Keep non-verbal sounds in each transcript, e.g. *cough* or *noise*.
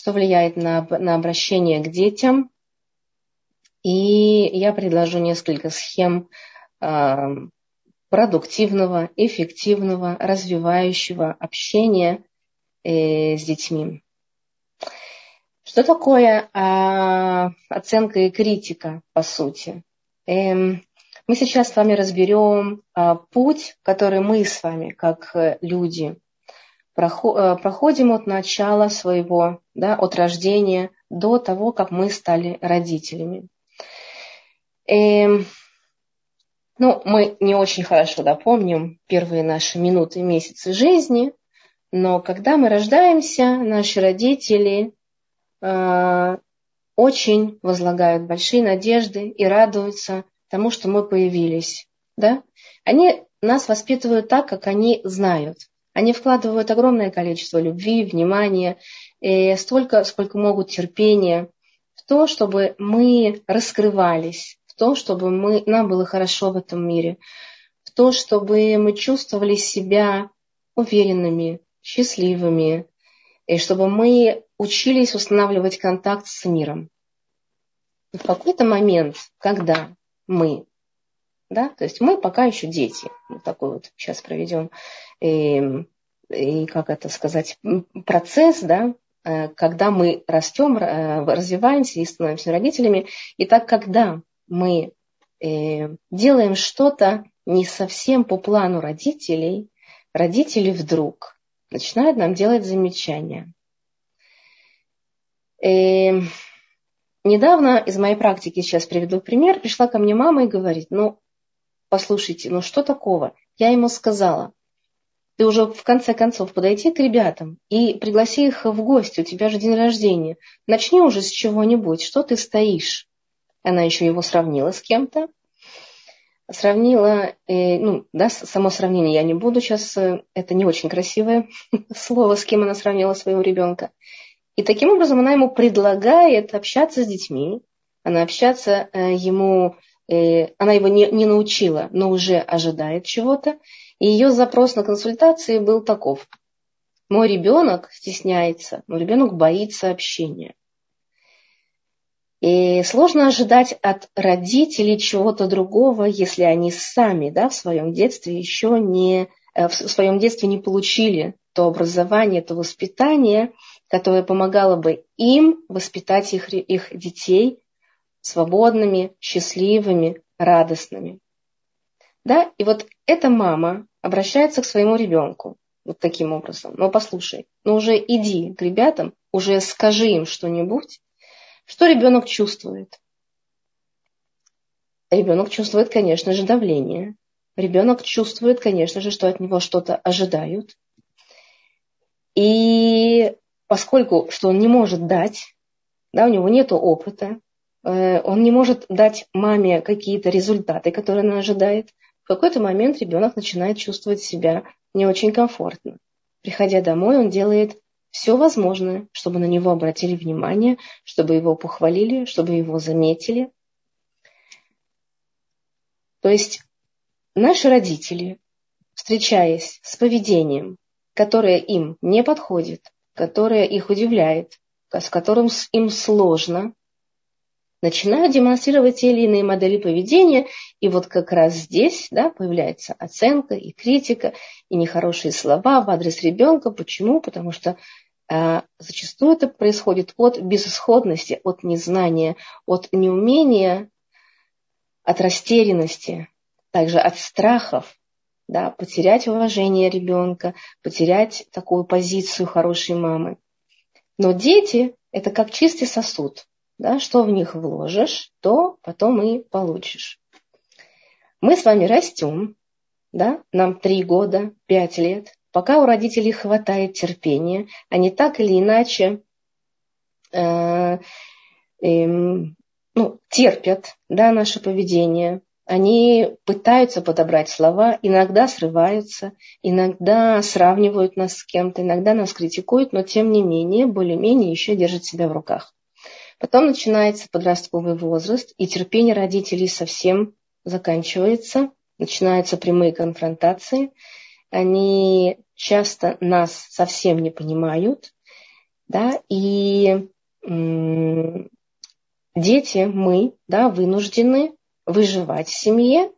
что влияет на, на обращение к детям. И я предложу несколько схем э, продуктивного, эффективного, развивающего общения э, с детьми. Что такое э, оценка и критика, по сути? Эм, мы сейчас с вами разберем э, путь, который мы с вами, как э, люди, проходим от начала своего, да, от рождения до того, как мы стали родителями. Эм, ну, мы не очень хорошо да, помним первые наши минуты и месяцы жизни, но когда мы рождаемся, наши родители э, очень возлагают большие надежды и радуются тому, что мы появились. Да? Они нас воспитывают так, как они знают. Они вкладывают огромное количество любви, внимания, и столько, сколько могут терпения в то, чтобы мы раскрывались, то, чтобы мы, нам было хорошо в этом мире, в то, чтобы мы чувствовали себя уверенными, счастливыми, и чтобы мы учились устанавливать контакт с миром. И в какой-то момент, когда мы, да, то есть мы пока еще дети, вот такой вот сейчас проведем, и, эм, и как это сказать, процесс, да, э, когда мы растем, э, развиваемся и становимся родителями. И так, когда мы э, делаем что-то не совсем по плану родителей, родители вдруг начинают нам делать замечания. Э, недавно из моей практики, сейчас приведу пример, пришла ко мне мама и говорит, ну, послушайте, ну что такого? Я ему сказала, ты уже в конце концов подойти к ребятам и пригласи их в гости, у тебя же день рождения. Начни уже с чего-нибудь, что ты стоишь? Она еще его сравнила с кем-то. Сравнила, э, ну, да, само сравнение я не буду сейчас, э, это не очень красивое *laughs* слово, с кем она сравнила своего ребенка. И таким образом она ему предлагает общаться с детьми, она общаться э, ему, она его не, не научила, но уже ожидает чего-то. И ее запрос на консультации был таков. Мой ребенок стесняется, мой ребенок боится общения. И сложно ожидать от родителей чего-то другого, если они сами да, в своем детстве еще не, э, в своем детстве не получили то образование, то воспитание, которое помогало бы им воспитать их, их детей свободными, счастливыми, радостными. Да? И вот эта мама обращается к своему ребенку вот таким образом. Но послушай, ну уже иди к ребятам, уже скажи им что-нибудь, что ребенок чувствует? Ребенок чувствует, конечно же, давление. Ребенок чувствует, конечно же, что от него что-то ожидают. И поскольку что он не может дать, да, у него нет опыта, он не может дать маме какие-то результаты, которые она ожидает, в какой-то момент ребенок начинает чувствовать себя не очень комфортно. Приходя домой, он делает все возможное, чтобы на него обратили внимание, чтобы его похвалили, чтобы его заметили. То есть наши родители, встречаясь с поведением, которое им не подходит, которое их удивляет, с которым им сложно, начинают демонстрировать те или иные модели поведения, и вот как раз здесь да, появляется оценка и критика, и нехорошие слова в адрес ребенка. Почему? Потому что э, зачастую это происходит от безысходности, от незнания, от неумения, от растерянности, также от страхов, да, потерять уважение ребенка, потерять такую позицию хорошей мамы. Но дети – это как чистый сосуд да, что в них вложишь, то потом и получишь. Мы с вами растем, да, нам три года, пять лет, пока у родителей хватает терпения, они так или иначе э, э, ну, терпят да, наше поведение, они пытаются подобрать слова, иногда срываются, иногда сравнивают нас с кем-то, иногда нас критикуют, но тем не менее, более-менее еще держат себя в руках. Потом начинается подростковый возраст, и терпение родителей совсем заканчивается. Начинаются прямые конфронтации. Они часто нас совсем не понимают. Да, и дети, мы, да, вынуждены выживать в семье,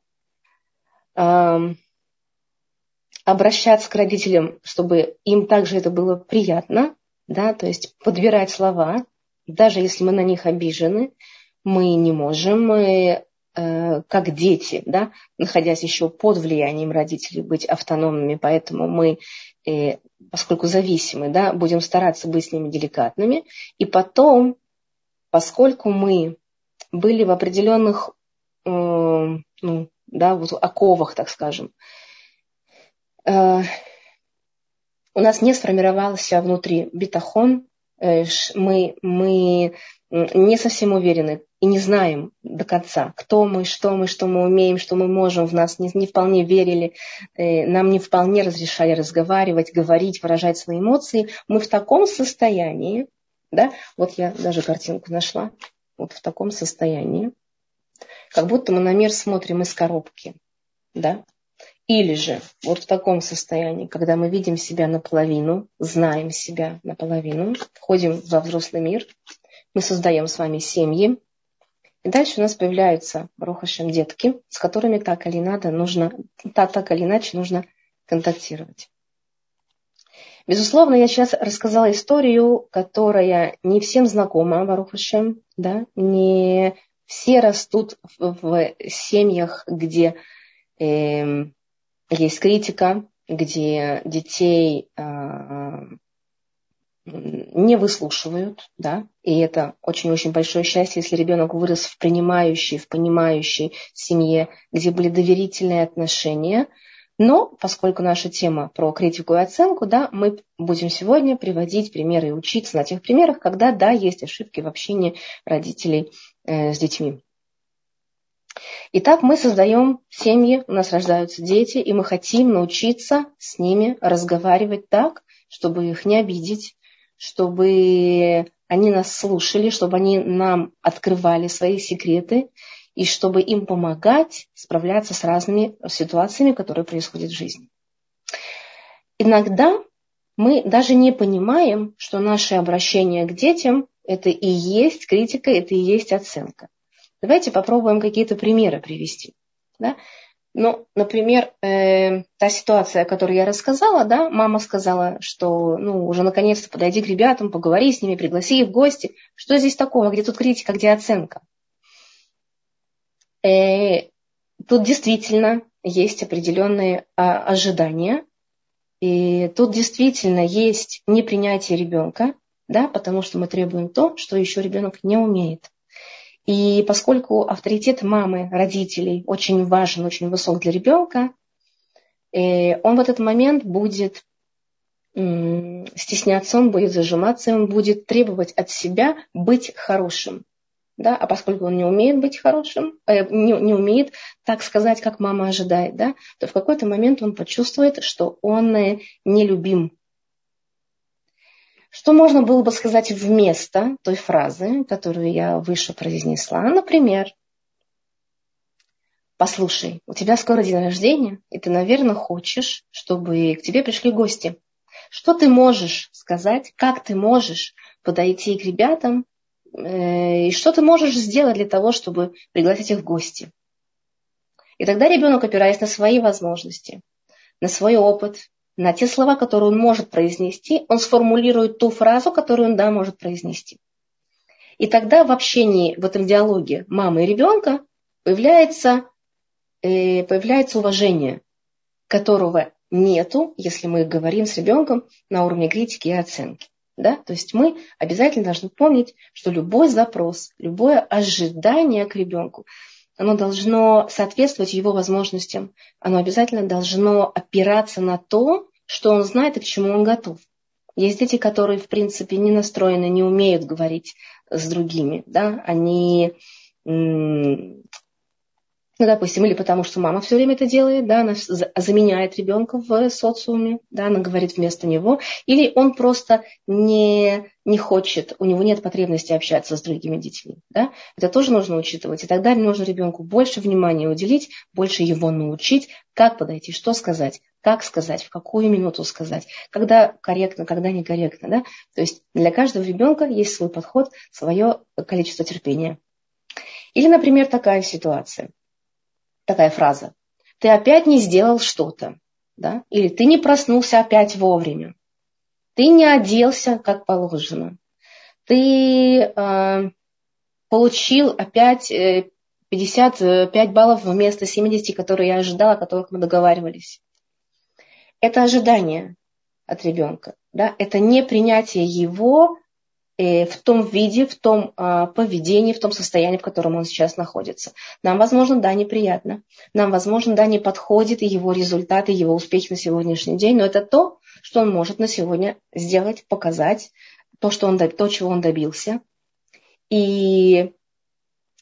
обращаться к родителям, чтобы им также это было приятно, да, то есть подбирать слова, даже если мы на них обижены, мы не можем, мы, э, как дети, да, находясь еще под влиянием родителей, быть автономными, поэтому мы, э, поскольку зависимы, да, будем стараться быть с ними деликатными, и потом, поскольку мы были в определенных, э, ну, да, вот оковах, так скажем, э, у нас не сформировался внутри битахон, мы, мы не совсем уверены и не знаем до конца, кто мы, что мы, что мы умеем, что мы можем, в нас не, не вполне верили, э, нам не вполне разрешали разговаривать, говорить, выражать свои эмоции. Мы в таком состоянии, да, вот я даже картинку нашла, вот в таком состоянии, как будто мы на мир смотрим из коробки, да, или же вот в таком состоянии, когда мы видим себя наполовину, знаем себя наполовину, входим во взрослый мир, мы создаем с вами семьи, и дальше у нас появляются, Рохашем, детки, с которыми так или, надо, нужно, так, так или иначе нужно контактировать. Безусловно, я сейчас рассказала историю, которая не всем знакома, Барухашем, да, не все растут в, в семьях, где э, есть критика, где детей э, не выслушивают, да, и это очень-очень большое счастье, если ребенок вырос в принимающей, в понимающей семье, где были доверительные отношения. Но, поскольку наша тема про критику и оценку, да, мы будем сегодня приводить примеры и учиться на тех примерах, когда, да, есть ошибки в общении родителей э, с детьми. Итак, мы создаем семьи, у нас рождаются дети, и мы хотим научиться с ними разговаривать так, чтобы их не обидеть, чтобы они нас слушали, чтобы они нам открывали свои секреты, и чтобы им помогать справляться с разными ситуациями, которые происходят в жизни. Иногда мы даже не понимаем, что наше обращение к детям – это и есть критика, это и есть оценка. Давайте попробуем какие-то примеры привести. Да? Ну, например, э, та ситуация, о которой я рассказала, да, мама сказала, что ну, уже наконец-то подойди к ребятам, поговори с ними, пригласи их в гости. Что здесь такого? Где тут критика, где оценка? Э, тут действительно есть определенные а, ожидания, и тут действительно есть непринятие ребенка, да, потому что мы требуем то, что еще ребенок не умеет. И поскольку авторитет мамы, родителей очень важен, очень высок для ребенка, э, он в этот момент будет стесняться, он будет зажиматься, он будет требовать от себя быть хорошим. Да? А поскольку он не умеет быть хорошим, э, не, не умеет так сказать, как мама ожидает, да, то в какой-то момент он почувствует, что он э, нелюбим что можно было бы сказать вместо той фразы, которую я выше произнесла? Например, послушай, у тебя скоро день рождения, и ты, наверное, хочешь, чтобы к тебе пришли гости. Что ты можешь сказать, как ты можешь подойти к ребятам, э, и что ты можешь сделать для того, чтобы пригласить их в гости. И тогда ребенок, опираясь на свои возможности, на свой опыт, на те слова, которые он может произнести, он сформулирует ту фразу, которую он, да, может произнести. И тогда в общении, в этом диалоге мамы и ребенка появляется, э, появляется уважение, которого нету, если мы говорим с ребенком на уровне критики и оценки. Да? То есть мы обязательно должны помнить, что любой запрос, любое ожидание к ребенку, оно должно соответствовать его возможностям, оно обязательно должно опираться на то, что он знает и к чему он готов. Есть дети, которые, в принципе, не настроены, не умеют говорить с другими. Да? Они ну, допустим, или потому что мама все время это делает, да, она заменяет ребенка в социуме, да, она говорит вместо него, или он просто не, не хочет, у него нет потребности общаться с другими детьми, да, это тоже нужно учитывать, и тогда нужно ребенку больше внимания уделить, больше его научить, как подойти, что сказать, как сказать, в какую минуту сказать, когда корректно, когда некорректно, да, то есть для каждого ребенка есть свой подход, свое количество терпения. Или, например, такая ситуация – такая фраза. Ты опять не сделал что-то. Да? Или ты не проснулся опять вовремя. Ты не оделся, как положено. Ты э, получил опять 55 э, баллов вместо 70, которые я ожидала, о которых мы договаривались. Это ожидание от ребенка. Да? Это не принятие его в том виде, в том а, поведении, в том состоянии, в котором он сейчас находится. Нам, возможно, да, неприятно. Нам, возможно, да, не подходит и его результаты, его успехи на сегодняшний день, но это то, что он может на сегодня сделать, показать, то, что он, то чего он добился. И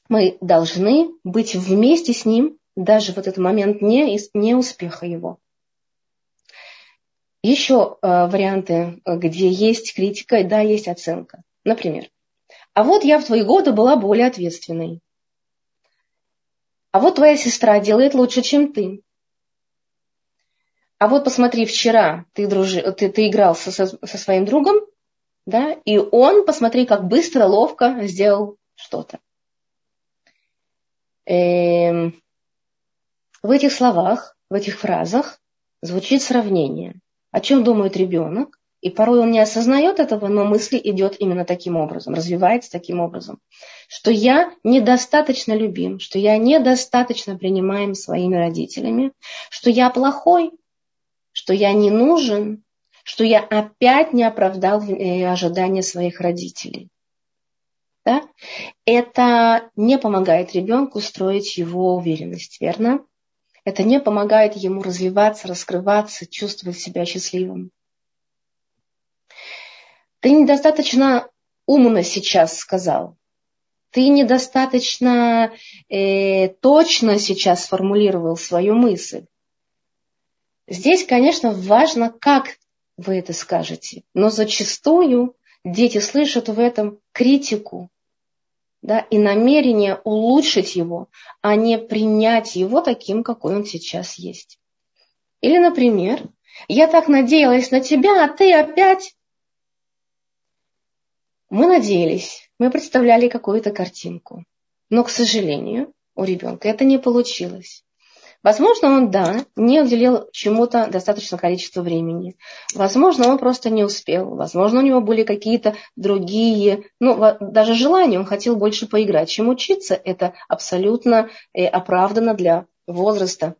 мы должны быть вместе с ним даже в этот момент не, не успеха его. Еще э, варианты, где есть критика, да, есть оценка. Например, а вот я в твои годы была более ответственной. А вот твоя сестра делает лучше, чем ты. А вот посмотри, вчера ты, дружи, ты, ты играл со, со, со своим другом, да, и он, посмотри, как быстро, ловко сделал что-то. Эм, в этих словах, в этих фразах звучит сравнение. О чем думает ребенок? И порой он не осознает этого, но мысли идет именно таким образом, развивается таким образом, что я недостаточно любим, что я недостаточно принимаем своими родителями, что я плохой, что я не нужен, что я опять не оправдал э, ожидания своих родителей. Да? Это не помогает ребенку строить его уверенность, верно? Это не помогает ему развиваться, раскрываться, чувствовать себя счастливым. Ты недостаточно умно сейчас сказал. Ты недостаточно э, точно сейчас сформулировал свою мысль. Здесь, конечно, важно, как вы это скажете. Но зачастую дети слышат в этом критику да, и намерение улучшить его, а не принять его таким, какой он сейчас есть. Или, например, я так надеялась на тебя, а ты опять мы надеялись, мы представляли какую-то картинку, но, к сожалению, у ребенка это не получилось. Возможно, он, да, не уделил чему-то достаточно количество времени. Возможно, он просто не успел. Возможно, у него были какие-то другие, ну, даже желания. Он хотел больше поиграть, чем учиться. Это абсолютно э, оправдано для возраста,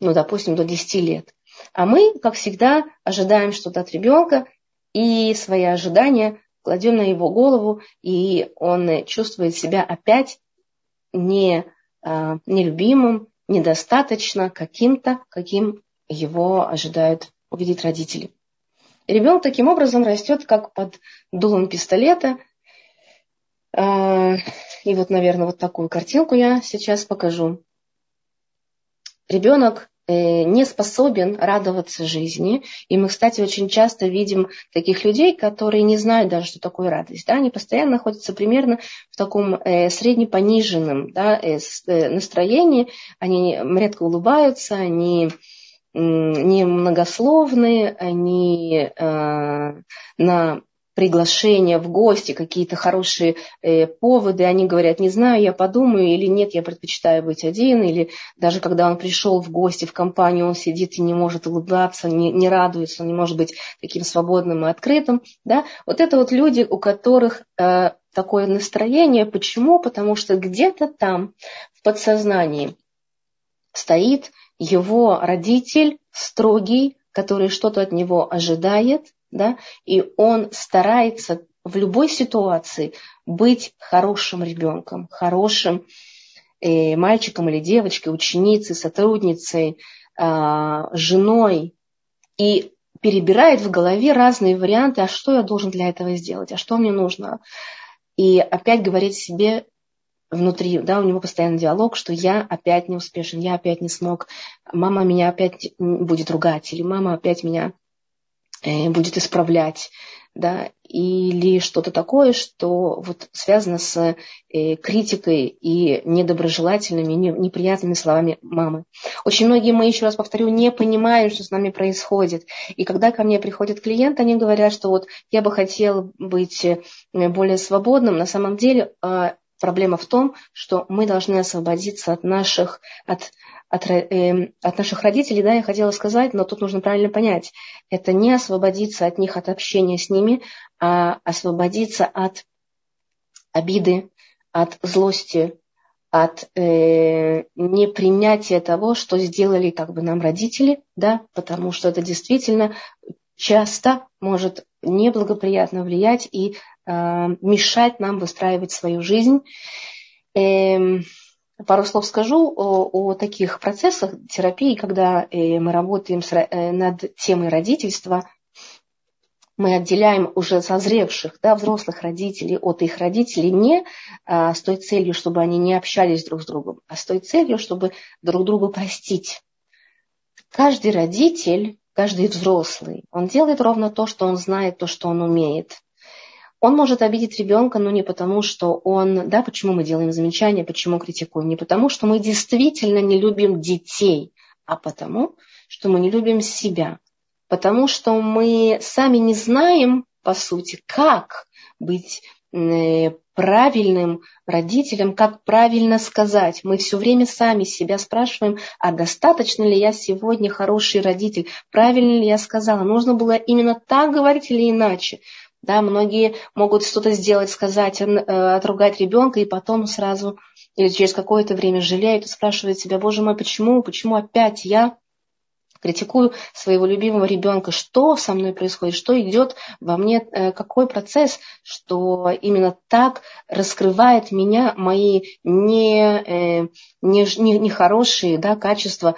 ну, допустим, до 10 лет. А мы, как всегда, ожидаем что-то от ребенка и свои ожидания кладем на его голову, и он чувствует себя опять не, а, нелюбимым, недостаточно каким-то, каким его ожидают увидеть родители. Ребенок таким образом растет, как под дулом пистолета. А, и вот, наверное, вот такую картинку я сейчас покажу. Ребенок не способен радоваться жизни. И мы, кстати, очень часто видим таких людей, которые не знают даже, что такое радость. Да? Они постоянно находятся примерно в таком э, среднепониженном да, э, э настроении. Они редко улыбаются, они не многословные, они э, на приглашения в гости, какие-то хорошие э, поводы, они говорят, не знаю, я подумаю или нет, я предпочитаю быть один, или даже когда он пришел в гости в компанию, он сидит и не может улыбаться, не, не радуется, он не может быть таким свободным и открытым. Да? Вот это вот люди, у которых э, такое настроение. Почему? Потому что где-то там в подсознании стоит его родитель строгий, который что-то от него ожидает, да, и он старается в любой ситуации быть хорошим ребенком, хорошим э, мальчиком или девочкой, ученицей, сотрудницей, э, женой, и перебирает в голове разные варианты, а что я должен для этого сделать, а что мне нужно. И опять говорить себе, внутри, да, у него постоянно диалог, что я опять не успешен, я опять не смог, мама меня опять будет ругать, или мама опять меня будет исправлять, да, или что-то такое, что вот связано с э, критикой и недоброжелательными, не, неприятными словами мамы. Очень многие мы, еще раз повторю, не понимают, что с нами происходит. И когда ко мне приходит клиент, они говорят, что вот я бы хотел быть э, более свободным. На самом деле э, Проблема в том, что мы должны освободиться от наших, от, от, э, от наших родителей, да, я хотела сказать, но тут нужно правильно понять. Это не освободиться от них, от общения с ними, а освободиться от обиды, от злости, от э, непринятия того, что сделали как бы нам родители, да, потому что это действительно часто может неблагоприятно влиять и Э, мешать нам выстраивать свою жизнь. Эм, пару слов скажу о, о таких процессах терапии, когда э, мы работаем с, э, над темой родительства. Мы отделяем уже созревших, да, взрослых родителей от их родителей не а, с той целью, чтобы они не общались друг с другом, а с той целью, чтобы друг друга простить. Каждый родитель, каждый взрослый, он делает ровно то, что он знает, то, что он умеет. Он может обидеть ребенка, но не потому, что он, да, почему мы делаем замечания, почему критикуем, не потому, что мы действительно не любим детей, а потому, что мы не любим себя, потому что мы сами не знаем, по сути, как быть э, правильным родителем, как правильно сказать. Мы все время сами себя спрашиваем, а достаточно ли я сегодня хороший родитель, правильно ли я сказала, нужно было именно так говорить или иначе. Да, многие могут что-то сделать, сказать, э, отругать ребенка, и потом сразу или через какое-то время жалеют и спрашивают себя, боже мой, почему, почему опять я критикую своего любимого ребенка, что со мной происходит, что идет во мне, э, какой процесс, что именно так раскрывает меня мои не, э, не, не, нехорошие да, качества,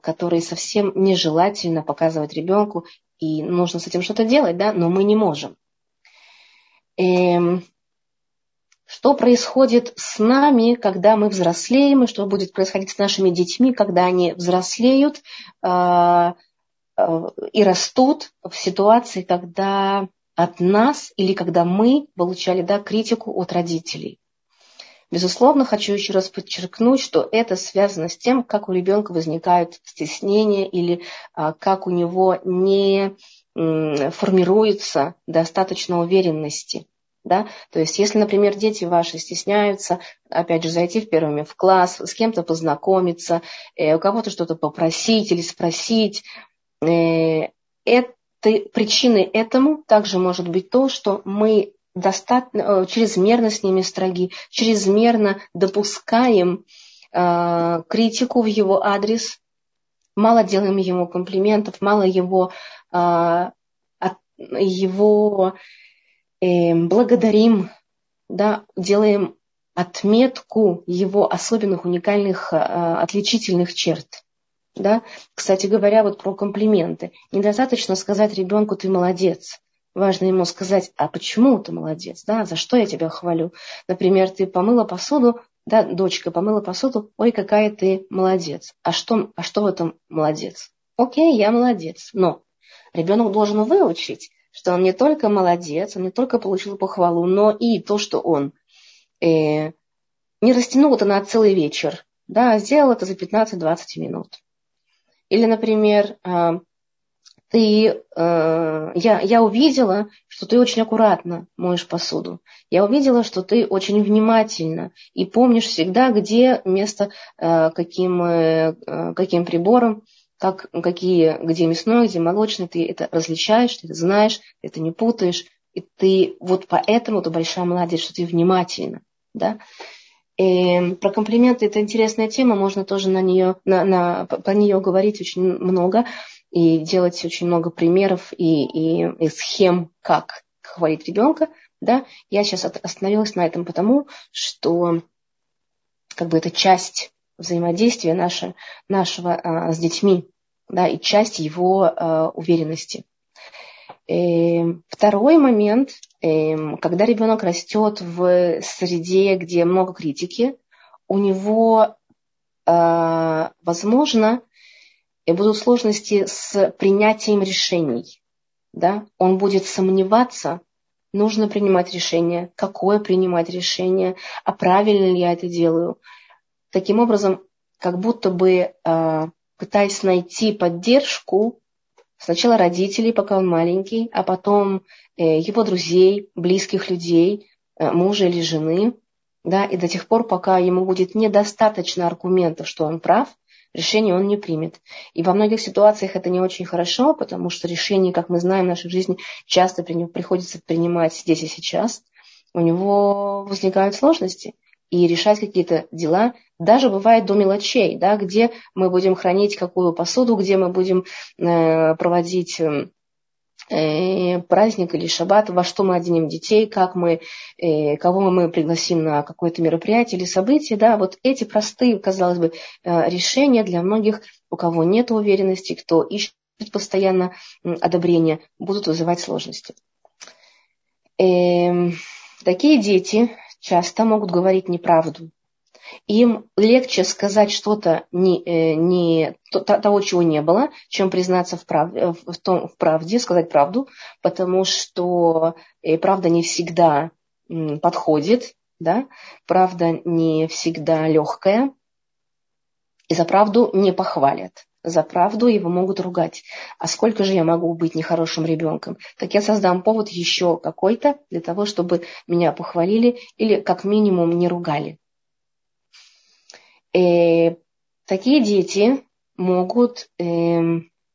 которые совсем нежелательно показывать ребенку, и нужно с этим что-то делать, да, но мы не можем. Эм, что происходит с нами, когда мы взрослеем, и что будет происходить с нашими детьми, когда они взрослеют э, э, и растут в ситуации, когда от нас или когда мы получали да, критику от родителей. Безусловно, хочу еще раз подчеркнуть, что это связано с тем, как у ребенка возникают стеснения или а, как у него не формируется достаточно уверенности. Да? То есть, если, например, дети ваши стесняются, опять же, зайти первыми в класс, с кем-то познакомиться, э, у кого-то что-то попросить или спросить, э, это, причиной этому также может быть то, что мы достаточно, э, чрезмерно с ними строги, чрезмерно допускаем э, критику в его адрес, мало делаем ему комплиментов, мало его его э, благодарим, да, делаем отметку его особенных, уникальных, а, отличительных черт. Да? Кстати говоря, вот про комплименты. Недостаточно сказать ребенку «ты молодец». Важно ему сказать, а почему ты молодец, да, за что я тебя хвалю. Например, ты помыла посуду, да, дочка помыла посуду, ой, какая ты молодец. А что, а что в этом молодец? Окей, я молодец, но Ребенок должен выучить, что он не только молодец, он не только получил похвалу, но и то, что он э, не растянул это на целый вечер, да, а сделал это за 15-20 минут. Или, например, э, ты, э, я, я увидела, что ты очень аккуратно моешь посуду. Я увидела, что ты очень внимательно и помнишь всегда, где место, э, каким, э, каким прибором как, какие, где мясное, где молочное, ты это различаешь, ты это знаешь, ты это не путаешь, и ты вот поэтому ты большая молодец, что ты внимательна, да. И эм, про комплименты это интересная тема, можно тоже на нее, на, на, по нее говорить очень много и делать очень много примеров и, и, и схем, как хвалить ребенка, да. Я сейчас остановилась на этом потому, что как бы это часть взаимодействия наше, нашего а, с детьми, да, и часть его а, уверенности. Эм, второй момент, эм, когда ребенок растет в среде, где много критики, у него, а, возможно, будут сложности с принятием решений. Да? Он будет сомневаться, нужно принимать решение, какое принимать решение, а правильно ли я это делаю. Таким образом, как будто бы а, пытаясь найти поддержку, Сначала родителей, пока он маленький, а потом э, его друзей, близких людей, э, мужа или жены. Да, и до тех пор, пока ему будет недостаточно аргументов, что он прав, решение он не примет. И во многих ситуациях это не очень хорошо, потому что решение, как мы знаем, в нашей жизни часто приходится принимать здесь и сейчас. У него возникают сложности и решать какие-то дела, даже бывает до мелочей, да, где мы будем хранить какую посуду, где мы будем э, проводить э, праздник или шаббат, во что мы оденем детей, как мы, э, кого мы пригласим на какое-то мероприятие или событие. Да, вот эти простые, казалось бы, э, решения для многих, у кого нет уверенности, кто ищет постоянно одобрение, будут вызывать сложности. Э, такие дети часто могут говорить неправду. Им легче сказать что-то не, э, не, того, чего не было, чем признаться в, прав, э, в, том, в правде, сказать правду, потому что э, правда не всегда подходит, да? правда не всегда легкая, и за правду не похвалят. За правду его могут ругать. А сколько же я могу быть нехорошим ребенком? Так я создам повод еще какой-то для того, чтобы меня похвалили или как минимум не ругали. И э, такие дети могут э,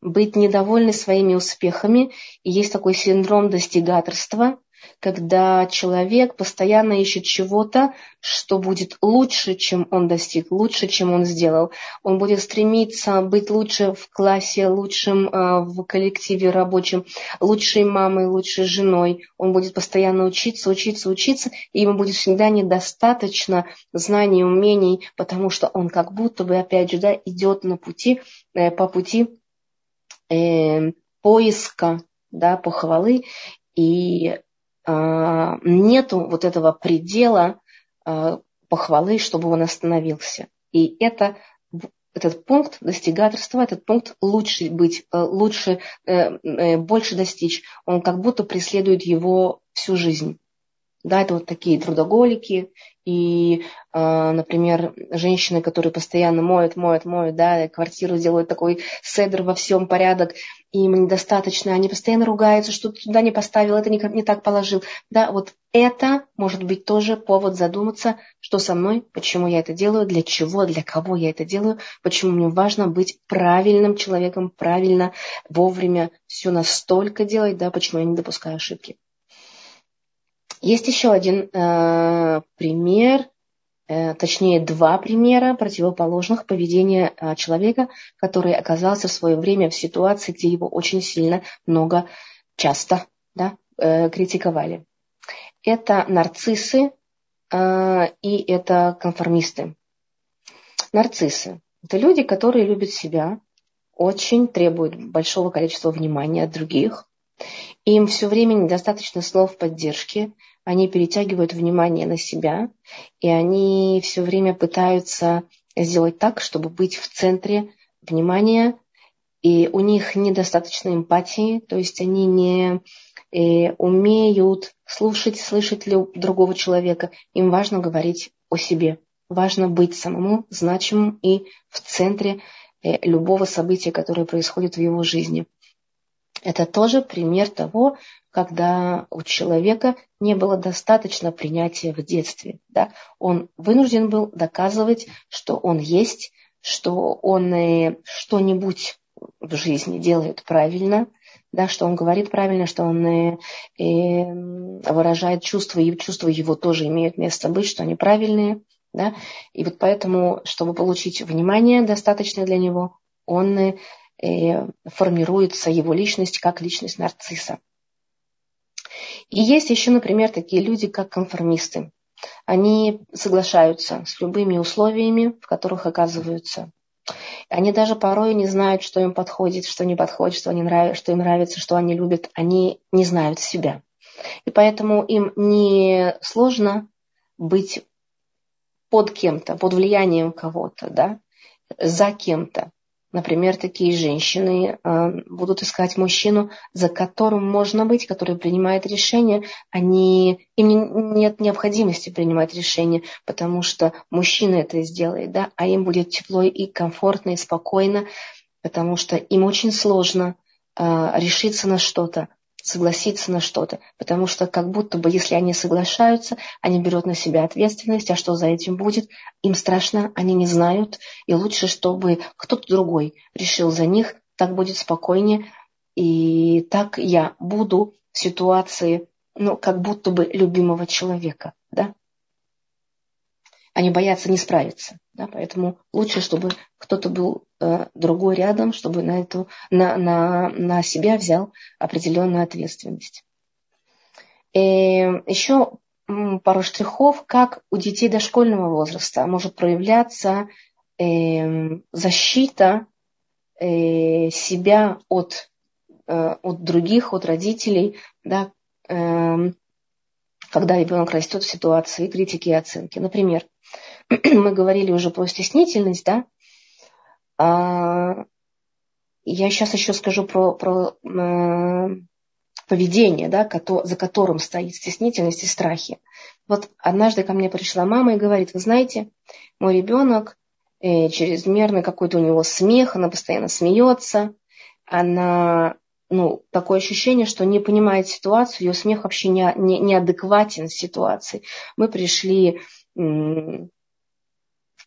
быть недовольны своими успехами. И есть такой синдром достигаторства, когда человек постоянно ищет чего-то, что будет лучше, чем он достиг, лучше, чем он сделал. Он будет стремиться быть лучше в классе, лучшим э, в коллективе рабочем, лучшей мамой, лучшей женой. Он будет постоянно учиться, учиться, учиться, и ему будет всегда недостаточно знаний умений, потому что он как будто бы, опять же, да, идет на пути, э, по пути э, поиска да, похвалы, и а, нету вот этого предела а, похвалы, чтобы он остановился. И это, этот пункт достигаторства, этот пункт лучше быть, э, лучше, э, э, больше достичь, он как будто преследует его всю жизнь. Да, это вот такие трудоголики и, а, например, женщины, которые постоянно моют, моют, моют, да, квартиру делают такой седр во всем порядок, и им недостаточно, они постоянно ругаются, что туда не поставил, это не, не так положил. Да, вот это может быть тоже повод задуматься, что со мной, почему я это делаю, для чего, для кого я это делаю, почему мне важно быть правильным человеком, правильно, вовремя все настолько делать, да, почему я не допускаю ошибки. Есть еще один э, пример, э, точнее два примера противоположных поведения э, человека, который оказался в свое время в ситуации, где его очень сильно, много, часто да, э, критиковали. Это нарциссы э, и это конформисты. Нарциссы – это люди, которые любят себя, очень требуют большого количества внимания от других. Им все время недостаточно слов поддержки, они перетягивают внимание на себя, и они все время пытаются сделать так, чтобы быть в центре внимания, и у них недостаточно эмпатии, то есть они не э, умеют слушать, слышать ли другого человека. Им важно говорить о себе, важно быть самому значимым и в центре э, любого события, которое происходит в его жизни. Это тоже пример того, когда у человека не было достаточно принятия в детстве. Да? Он вынужден был доказывать, что он есть, что он э, что-нибудь в жизни делает правильно, да, что он говорит правильно, что он э, э, выражает чувства, и чувства его тоже имеют место быть, что они правильные. Да? И вот поэтому, чтобы получить внимание достаточное для него, он формируется, его личность как личность нарцисса. И есть еще, например, такие люди, как конформисты. Они соглашаются с любыми условиями, в которых оказываются. Они даже порой не знают, что им подходит, что не подходит, что, они нрав... что им нравится, что они любят. Они не знают себя. И поэтому им не сложно быть под кем-то, под влиянием кого-то, да, за кем-то. Например, такие женщины э, будут искать мужчину, за которым можно быть, который принимает решения. Они, им не, нет необходимости принимать решения, потому что мужчина это сделает, да, а им будет тепло и комфортно, и спокойно, потому что им очень сложно э, решиться на что-то, согласиться на что-то, потому что как будто бы, если они соглашаются, они берут на себя ответственность, а что за этим будет, им страшно, они не знают, и лучше, чтобы кто-то другой решил за них, так будет спокойнее, и так я буду в ситуации, ну, как будто бы любимого человека, да, они боятся не справиться. Да, поэтому лучше, чтобы кто-то был э, другой рядом, чтобы на, эту, на, на, на себя взял определенную ответственность. И еще пару штрихов, как у детей дошкольного возраста может проявляться э, защита э, себя от, э, от других, от родителей, да, э, когда ребенок растет в ситуации критики и оценки. Например, *clears throat* мы говорили уже про стеснительность, да, а, я сейчас еще скажу про, про э, поведение, да, за которым стоит стеснительность и страхи. Вот однажды ко мне пришла мама и говорит, вы знаете, мой ребенок э, чрезмерный какой-то у него смех, она постоянно смеется, она, ну, такое ощущение, что не понимает ситуацию, ее смех вообще не, не, неадекватен ситуации. Мы пришли в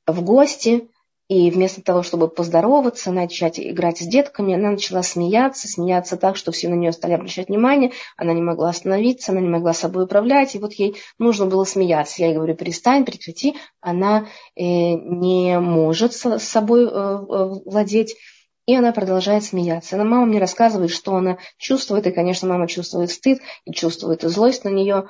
гости, и вместо того, чтобы поздороваться, начать играть с детками, она начала смеяться, смеяться так, что все на нее стали обращать внимание. Она не могла остановиться, она не могла собой управлять. И вот ей нужно было смеяться. Я ей говорю, перестань, прекрати. Она э, не может с собой э, э, владеть. И она продолжает смеяться. Она мама мне рассказывает, что она чувствует. И, конечно, мама чувствует стыд, и чувствует и злость на нее,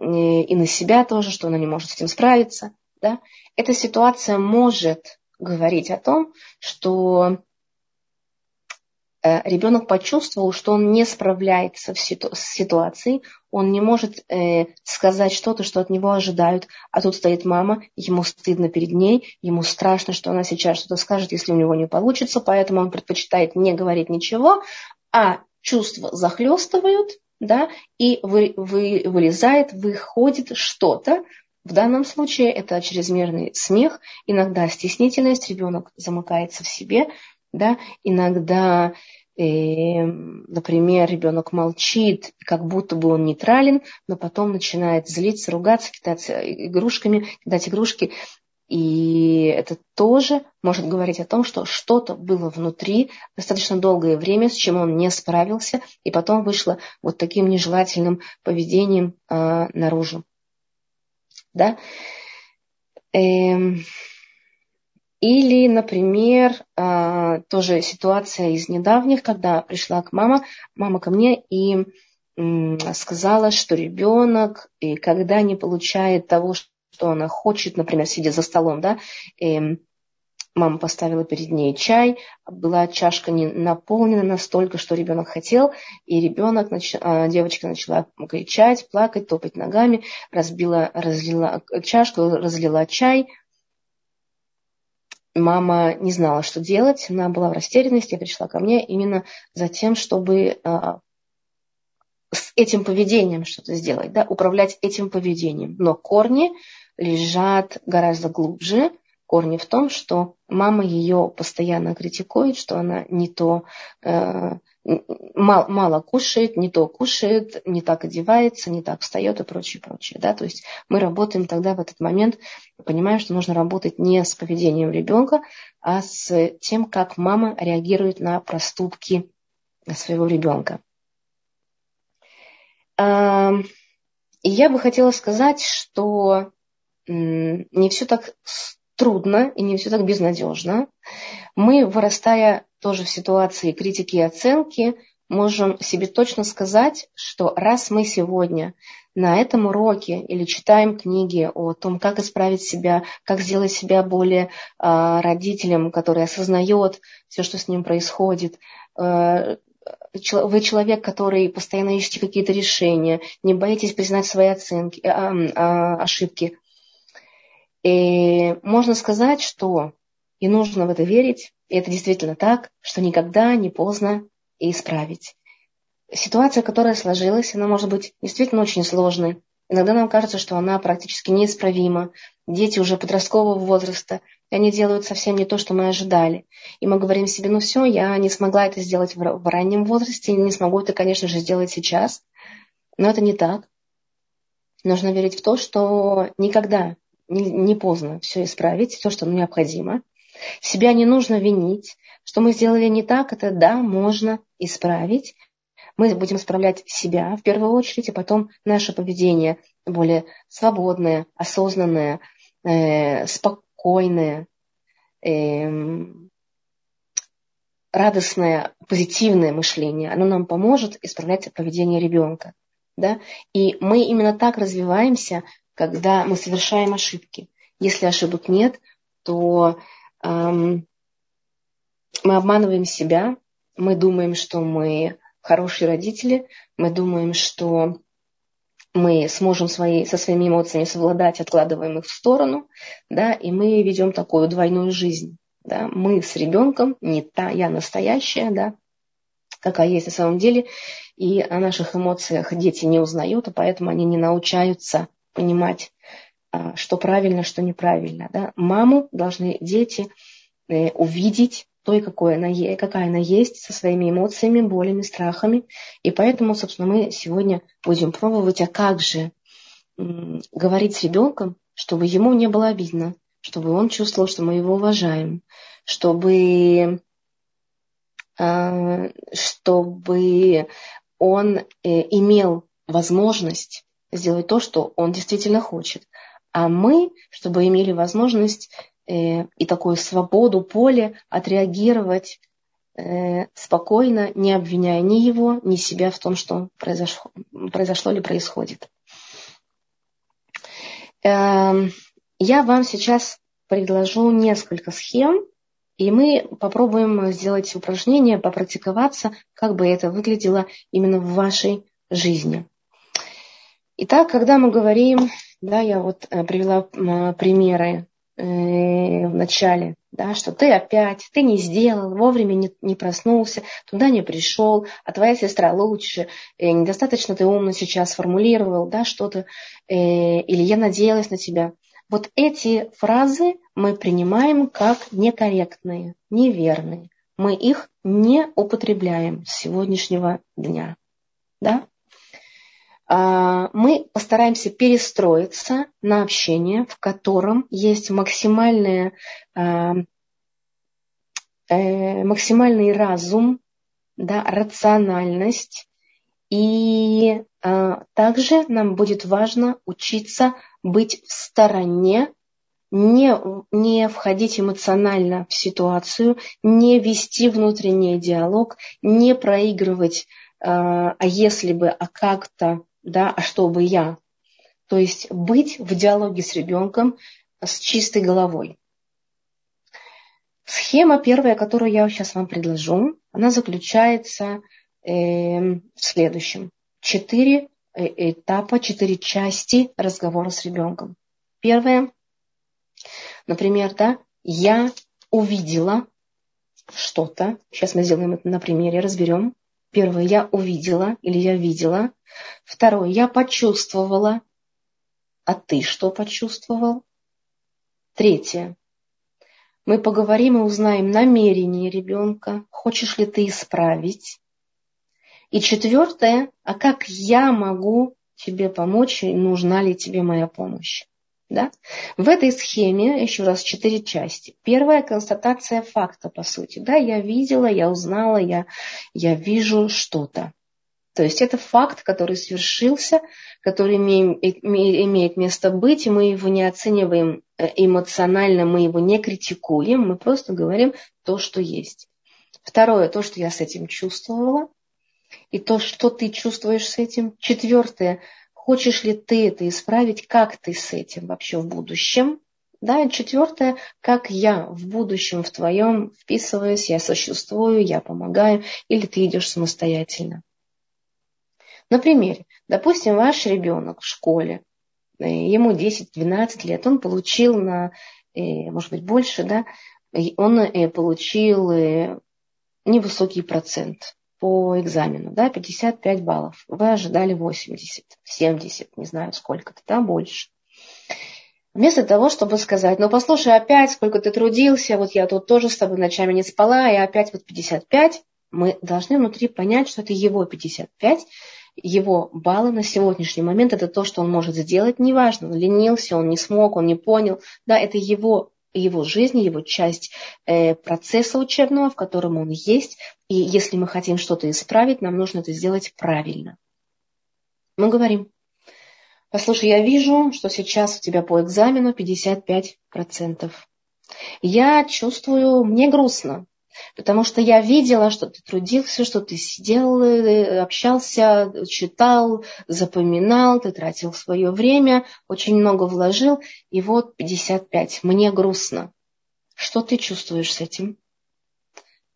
и на себя тоже, что она не может с этим справиться. Да? Эта ситуация может говорить о том, что ребенок почувствовал, что он не справляется с ситуацией, он не может э, сказать что-то, что от него ожидают, а тут стоит мама, ему стыдно перед ней, ему страшно, что она сейчас что-то скажет, если у него не получится, поэтому он предпочитает не говорить ничего, а чувства захлестывают, да, и вы, вы, вылезает, выходит что-то, в данном случае это чрезмерный смех, иногда стеснительность, ребенок замыкается в себе, да, иногда, э, например, ребенок молчит, как будто бы он нейтрален, но потом начинает злиться, ругаться, кидаться игрушками, кидать игрушки. И это тоже может говорить о том, что что-то было внутри достаточно долгое время, с чем он не справился, и потом вышло вот таким нежелательным поведением э, наружу да. Эм, или, например, а, тоже ситуация из недавних, когда пришла к мама, мама ко мне и сказала, что ребенок, и когда не получает того, что она хочет, например, сидя за столом, да, эм, Мама поставила перед ней чай, была чашка не наполнена настолько, что ребенок хотел, и ребенок, а, девочка начала кричать, плакать, топать ногами, разбила, разлила чашку, разлила чай. Мама не знала, что делать, она была в растерянности, пришла ко мне именно за тем, чтобы а, с этим поведением что-то сделать, да, управлять этим поведением. Но корни лежат гораздо глубже – корни в том, что мама ее постоянно критикует, что она не то э, мало, мало кушает, не то кушает, не так одевается, не так встает и прочее, прочее. Да? То есть мы работаем тогда в этот момент, понимаем, что нужно работать не с поведением ребенка, а с тем, как мама реагирует на проступки своего ребенка. И я бы хотела сказать, что не все так трудно и не все так безнадежно. Мы, вырастая тоже в ситуации критики и оценки, можем себе точно сказать, что раз мы сегодня на этом уроке или читаем книги о том, как исправить себя, как сделать себя более э, родителем, который осознает все, что с ним происходит, э, вы человек, который постоянно ищете какие-то решения, не боитесь признать свои оценки, э, э, ошибки. И можно сказать, что и нужно в это верить, и это действительно так, что никогда не поздно исправить. Ситуация, которая сложилась, она может быть действительно очень сложной. Иногда нам кажется, что она практически неисправима. Дети уже подросткового возраста, и они делают совсем не то, что мы ожидали. И мы говорим себе, ну все, я не смогла это сделать в раннем возрасте, не смогу это, конечно же, сделать сейчас. Но это не так. Нужно верить в то, что никогда не, поздно все исправить, то, что необходимо. Себя не нужно винить. Что мы сделали не так, это да, можно исправить. Мы будем исправлять себя в первую очередь, и потом наше поведение более свободное, осознанное, э, спокойное, э, радостное, позитивное мышление. Оно нам поможет исправлять поведение ребенка. Да? И мы именно так развиваемся, когда мы совершаем ошибки. Если ошибок нет, то эм, мы обманываем себя, мы думаем, что мы хорошие родители, мы думаем, что мы сможем свои, со своими эмоциями совладать, откладываем их в сторону, да, и мы ведем такую двойную жизнь. Да. Мы с ребенком, не та, я настоящая, да, какая есть на самом деле, и о наших эмоциях дети не узнают, и поэтому они не научаются понимать, а, что правильно, что неправильно. Да. Маму должны дети э, увидеть той, какой она, какая она есть, со своими эмоциями, болями, страхами. И поэтому, собственно, мы сегодня будем пробовать, а как же говорить с ребенком, чтобы ему не было обидно, чтобы он чувствовал, что мы его уважаем, чтобы, а, чтобы он э, имел возможность сделать то, что он действительно хочет. А мы, чтобы имели возможность э, и такую свободу, поле отреагировать э, спокойно, не обвиняя ни его, ни себя в том, что произошло, произошло или происходит. Э, я вам сейчас предложу несколько схем, и мы попробуем сделать упражнение, попрактиковаться, как бы это выглядело именно в вашей жизни. Итак, когда мы говорим, да, я вот э, привела примеры Э, в начале, да, что ты опять, ты не сделал, вовремя не, не проснулся, туда не пришел, а твоя сестра лучше, э, недостаточно ты умно сейчас формулировал, да, что-то, э, или я надеялась на тебя. Вот эти фразы мы принимаем как некорректные, неверные. Мы их не употребляем с сегодняшнего дня. Да? А, мы постараемся перестроиться на общение, в котором есть максимальная, а, э, максимальный разум, да, рациональность. И а, также нам будет важно учиться быть в стороне, не, не входить эмоционально в ситуацию, не вести внутренний диалог, не проигрывать а если бы, а как-то да, а что бы я? То есть быть в диалоге с ребенком с чистой головой. Схема первая, которую я сейчас вам предложу, она заключается э, в следующем. Четыре э, этапа, четыре части разговора с ребенком. Первое, например, да, я увидела что-то. Сейчас мы сделаем это на примере, разберем. Первое, я увидела или я видела. Второе, я почувствовала. А ты что почувствовал? Третье, мы поговорим и узнаем намерение ребенка. Хочешь ли ты исправить? И четвертое, а как я могу тебе помочь и нужна ли тебе моя помощь? Да? В этой схеме еще раз четыре части. Первая констатация факта, по сути. Да, я видела, я узнала, я, я вижу что-то. То есть это факт, который свершился, который имеет место быть, и мы его не оцениваем э, эмоционально, мы его не критикуем, мы просто говорим то, что есть. Второе, то, что я с этим чувствовала. и то, что ты чувствуешь с этим. Четвертое, хочешь ли ты это исправить, как ты с этим вообще в будущем. Да, и четвертое, как я в будущем в твоем вписываюсь, я существую, я помогаю, или ты идешь самостоятельно. Например, допустим, ваш ребенок в школе, э, ему 10-12 лет, он получил на, э, может быть, больше, да, он э, получил невысокий процент по экзамену, да, 55 баллов. Вы ожидали 80, 70, не знаю сколько-то, да, больше. Вместо того, чтобы сказать, ну послушай, опять сколько ты трудился, вот я тут тоже с тобой ночами не спала, и опять вот 55, мы должны внутри понять, что это его 55, его баллы на сегодняшний момент, это то, что он может сделать, неважно, он ленился, он не смог, он не понял, да, это его его жизни, его часть э, процесса учебного, в котором он есть. И если мы хотим что-то исправить, нам нужно это сделать правильно. Мы говорим, послушай, я вижу, что сейчас у тебя по экзамену 55%. Я чувствую, мне грустно, Потому что я видела, что ты трудился, что ты сидел, э, общался, читал, запоминал, ты тратил свое время, очень много вложил, и вот 55. Мне грустно. Что ты чувствуешь с этим?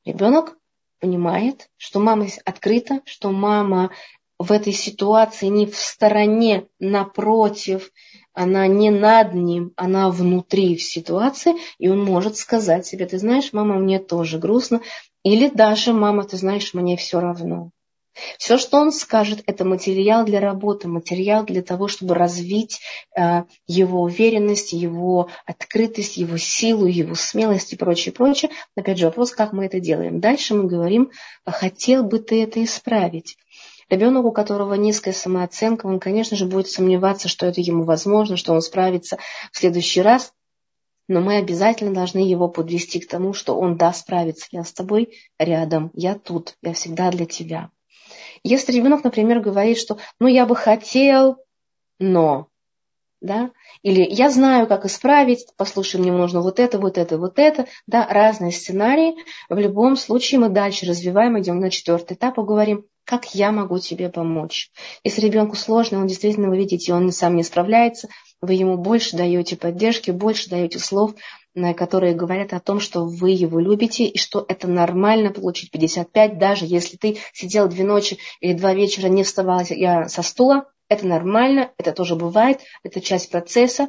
Ребенок понимает, что мама открыта, что мама в этой ситуации не в стороне, напротив, она не над ним, она внутри в ситуации, и он может сказать себе, ты знаешь, мама, мне тоже грустно, или даже, мама, ты знаешь, мне все равно. Все, что он скажет, это материал для работы, материал для того, чтобы развить э, его уверенность, его открытость, его силу, его смелость и прочее, прочее. Опять же, вопрос, как мы это делаем. Дальше мы говорим, хотел бы ты это исправить. Ребенок, у которого низкая самооценка, он, конечно же, будет сомневаться, что это ему возможно, что он справится в следующий раз. Но мы обязательно должны его подвести к тому, что он да, справится. Я с тобой рядом, я тут, я всегда для тебя. Если ребенок, например, говорит, что ну я бы хотел, но, да, или я знаю, как исправить, послушай, мне нужно вот это, вот это, вот это, да, разные сценарии. В любом случае мы дальше развиваем, идем на четвертый этап и говорим, как я могу тебе помочь? Если ребенку сложно, он действительно, вы видите, он сам не справляется, вы ему больше даете поддержки, больше даете слов, которые говорят о том, что вы его любите и что это нормально получить 55, даже если ты сидел две ночи или два вечера, не вставал я со стула, это нормально, это тоже бывает, это часть процесса.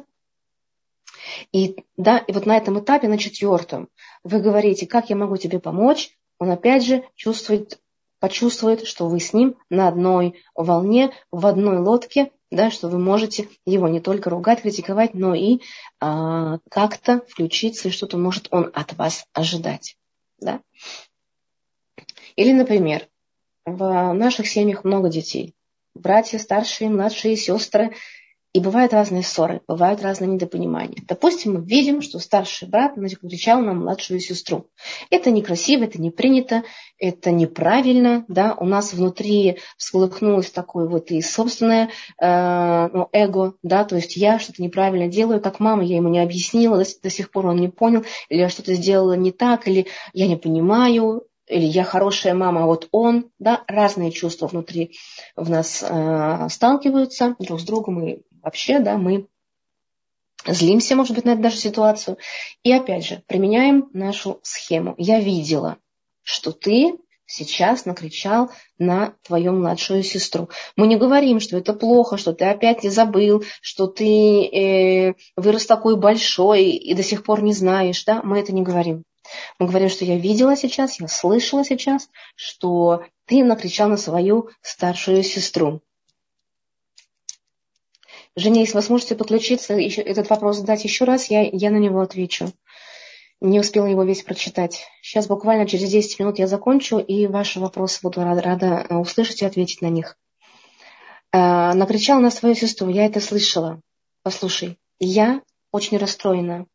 И, да, и вот на этом этапе, на четвертом, вы говорите, как я могу тебе помочь, он опять же чувствует почувствует, что вы с ним на одной волне, в одной лодке, да, что вы можете его не только ругать, критиковать, но и а, как-то включиться, и что-то может он от вас ожидать. Да? Или, например, в наших семьях много детей. Братья, старшие, младшие, сестры – и бывают разные ссоры, бывают разные недопонимания. Допустим, мы видим, что старший брат кричал на младшую сестру. Это некрасиво, это не принято, это неправильно. Да? У нас внутри всколыхнулось такое вот и собственное э, ну, эго, да? то есть я что-то неправильно делаю, как мама, я ему не объяснила, до, до сих пор он не понял, или я что-то сделала не так, или я не понимаю, или я хорошая мама, а вот он, да, разные чувства внутри в нас э, сталкиваются друг с другом, и вообще, да, мы злимся, может быть, на эту даже ситуацию. И опять же, применяем нашу схему. Я видела, что ты сейчас накричал на твою младшую сестру. Мы не говорим, что это плохо, что ты опять не забыл, что ты э, вырос такой большой и до сих пор не знаешь. Да? Мы это не говорим. Мы говорим, что я видела сейчас, я слышала сейчас, что ты накричал на свою старшую сестру. Женя, если вы сможете подключиться, еще, этот вопрос задать еще раз, я, я на него отвечу. Не успела его весь прочитать. Сейчас буквально через 10 минут я закончу, и ваши вопросы буду рада, рада э, услышать и ответить на них. А, накричала на свою сестру, я это слышала. Послушай, я очень расстроена.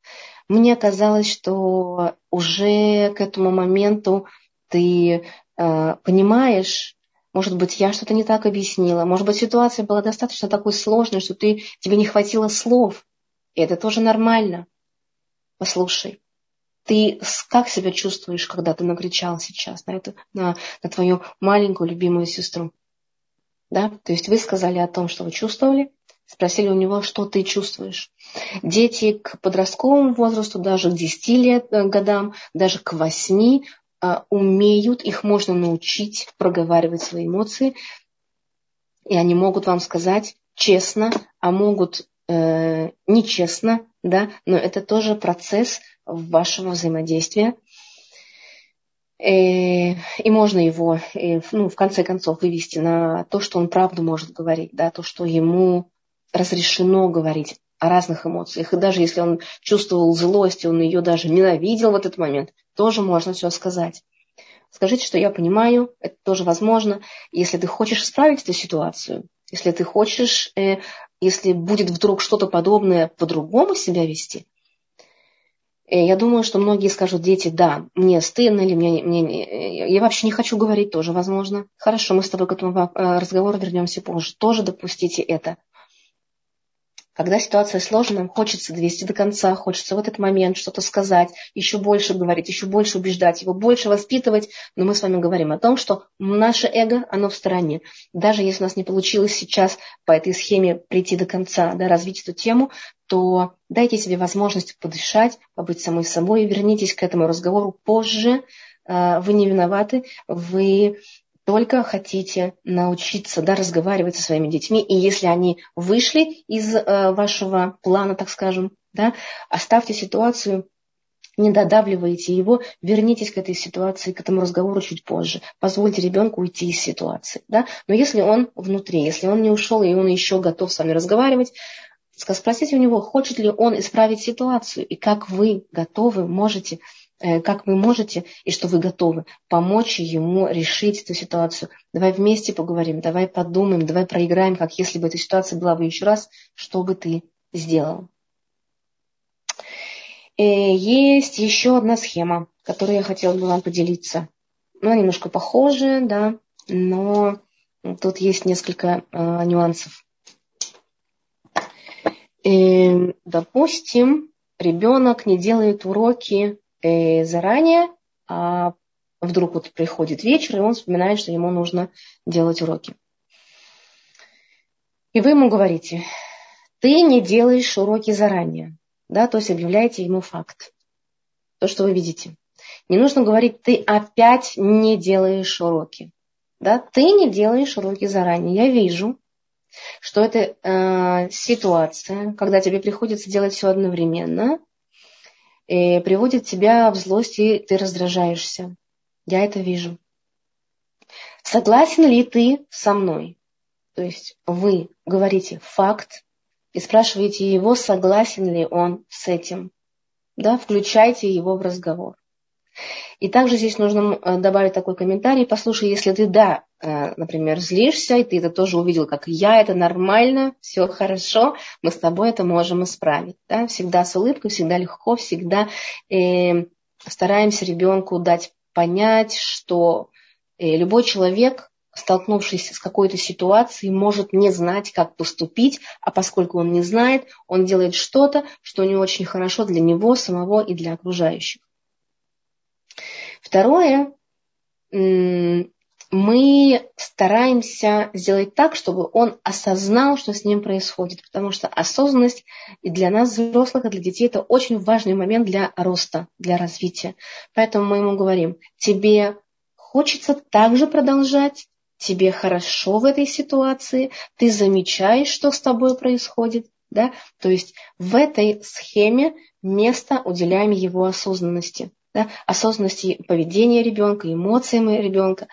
Мне казалось, что уже к этому моменту ты э, понимаешь, может быть, я что-то не так объяснила. Может быть, ситуация была достаточно такой сложной, что ты, тебе не хватило слов. И это тоже нормально. Послушай, Ты как себя чувствуешь, когда ты накричал сейчас на, эту, на, на твою маленькую любимую сестру? Да? То есть вы сказали о том, что вы чувствовали, спросили у него, что ты чувствуешь. Дети к подростковому возрасту, даже к 10 лет, э, годам, даже к 8 а, умеют, их можно научить проговаривать свои эмоции, и они могут вам сказать честно, а могут э, нечестно, да, но это тоже процесс вашего взаимодействия. И, э, и можно его, и, ну, в конце концов, вывести на то, что он правду может говорить, да, то, что ему разрешено говорить о разных эмоциях. И даже если он чувствовал злость, он ее даже ненавидел в этот момент, тоже можно все сказать. Скажите, что я понимаю, это тоже возможно. Если ты хочешь исправить эту ситуацию, если ты хочешь, э, если будет вдруг что-то подобное по-другому себя вести, э, я думаю, что многие скажут, дети, да, мне стыдно, или мне, мне, я вообще не хочу говорить, тоже возможно. Хорошо, мы с тобой к этому э, разговору вернемся позже. Тоже допустите это. Когда ситуация сложная, нам хочется довести до конца, хочется в этот момент что-то сказать, еще больше говорить, еще больше убеждать его, больше воспитывать. Но мы с вами говорим о том, что наше эго, оно в стороне. Даже если у нас не получилось сейчас по этой схеме прийти до конца, да, развить эту тему, то дайте себе возможность подышать, побыть самой собой, вернитесь к этому разговору позже. А, вы не виноваты, вы только хотите научиться да, разговаривать со своими детьми, и если они вышли из э, вашего плана, так скажем, да, оставьте ситуацию, не додавливайте его, вернитесь к этой ситуации, к этому разговору чуть позже. Позвольте ребенку уйти из ситуации. Да? Но если он внутри, если он не ушел, и он еще готов с вами разговаривать, спросите у него, хочет ли он исправить ситуацию, и как вы готовы, можете как вы можете и что вы готовы помочь ему решить эту ситуацию. Давай вместе поговорим, давай подумаем, давай проиграем, как если бы эта ситуация была бы еще раз, что бы ты сделал. Э, есть еще одна схема, которую я хотела бы вам поделиться. Ну, она немножко похожая, да, но тут есть несколько э, нюансов. И, э, допустим, ребенок не делает уроки э, заранее, а вдруг вот приходит вечер, и он вспоминает, что ему нужно делать уроки. И вы ему говорите, ты не делаешь уроки заранее, да, то есть объявляете ему факт, то, что вы видите. Не нужно говорить, ты опять не делаешь уроки. Да? Ты не делаешь уроки заранее. Я вижу, что это э, ситуация, когда тебе приходится делать все одновременно, и приводит тебя в злость, и ты раздражаешься. Я это вижу. Согласен ли ты со мной? То есть вы говорите факт и спрашиваете его, согласен ли он с этим. Да, включайте его в разговор. И также здесь нужно э, добавить такой комментарий. Послушай, если ты, да, э, например, злишься, и ты это тоже увидел, как я, это нормально, все хорошо, мы с тобой это можем исправить. Да? Всегда с улыбкой, всегда легко, всегда э, стараемся ребенку дать понять, что э, любой человек, столкнувшись с какой-то ситуацией, может не знать, как поступить, а поскольку он не знает, он делает что-то, что не очень хорошо для него самого и для окружающих. Второе, мы стараемся сделать так, чтобы он осознал, что с ним происходит, потому что осознанность и для нас, взрослых, и для детей, это очень важный момент для роста, для развития. Поэтому мы ему говорим, тебе хочется также продолжать, тебе хорошо в этой ситуации, ты замечаешь, что с тобой происходит, да? То есть в этой схеме место уделяем его осознанности да, осознанности поведения ребенка, эмоциям ребенка.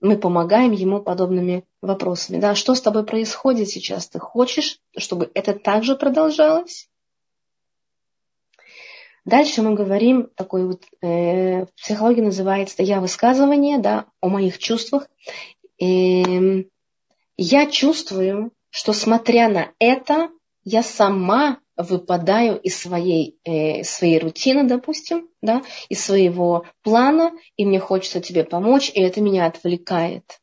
Мы помогаем ему подобными вопросами. Да, что с тобой происходит сейчас? Ты хочешь, чтобы это также продолжалось? Дальше мы говорим, такой вот, э, психология называется «я высказывание», да, о моих чувствах. И я чувствую, что смотря на это, я сама выпадаю из своей, э, своей рутины, допустим, да, из своего плана, и мне хочется тебе помочь, и это меня отвлекает.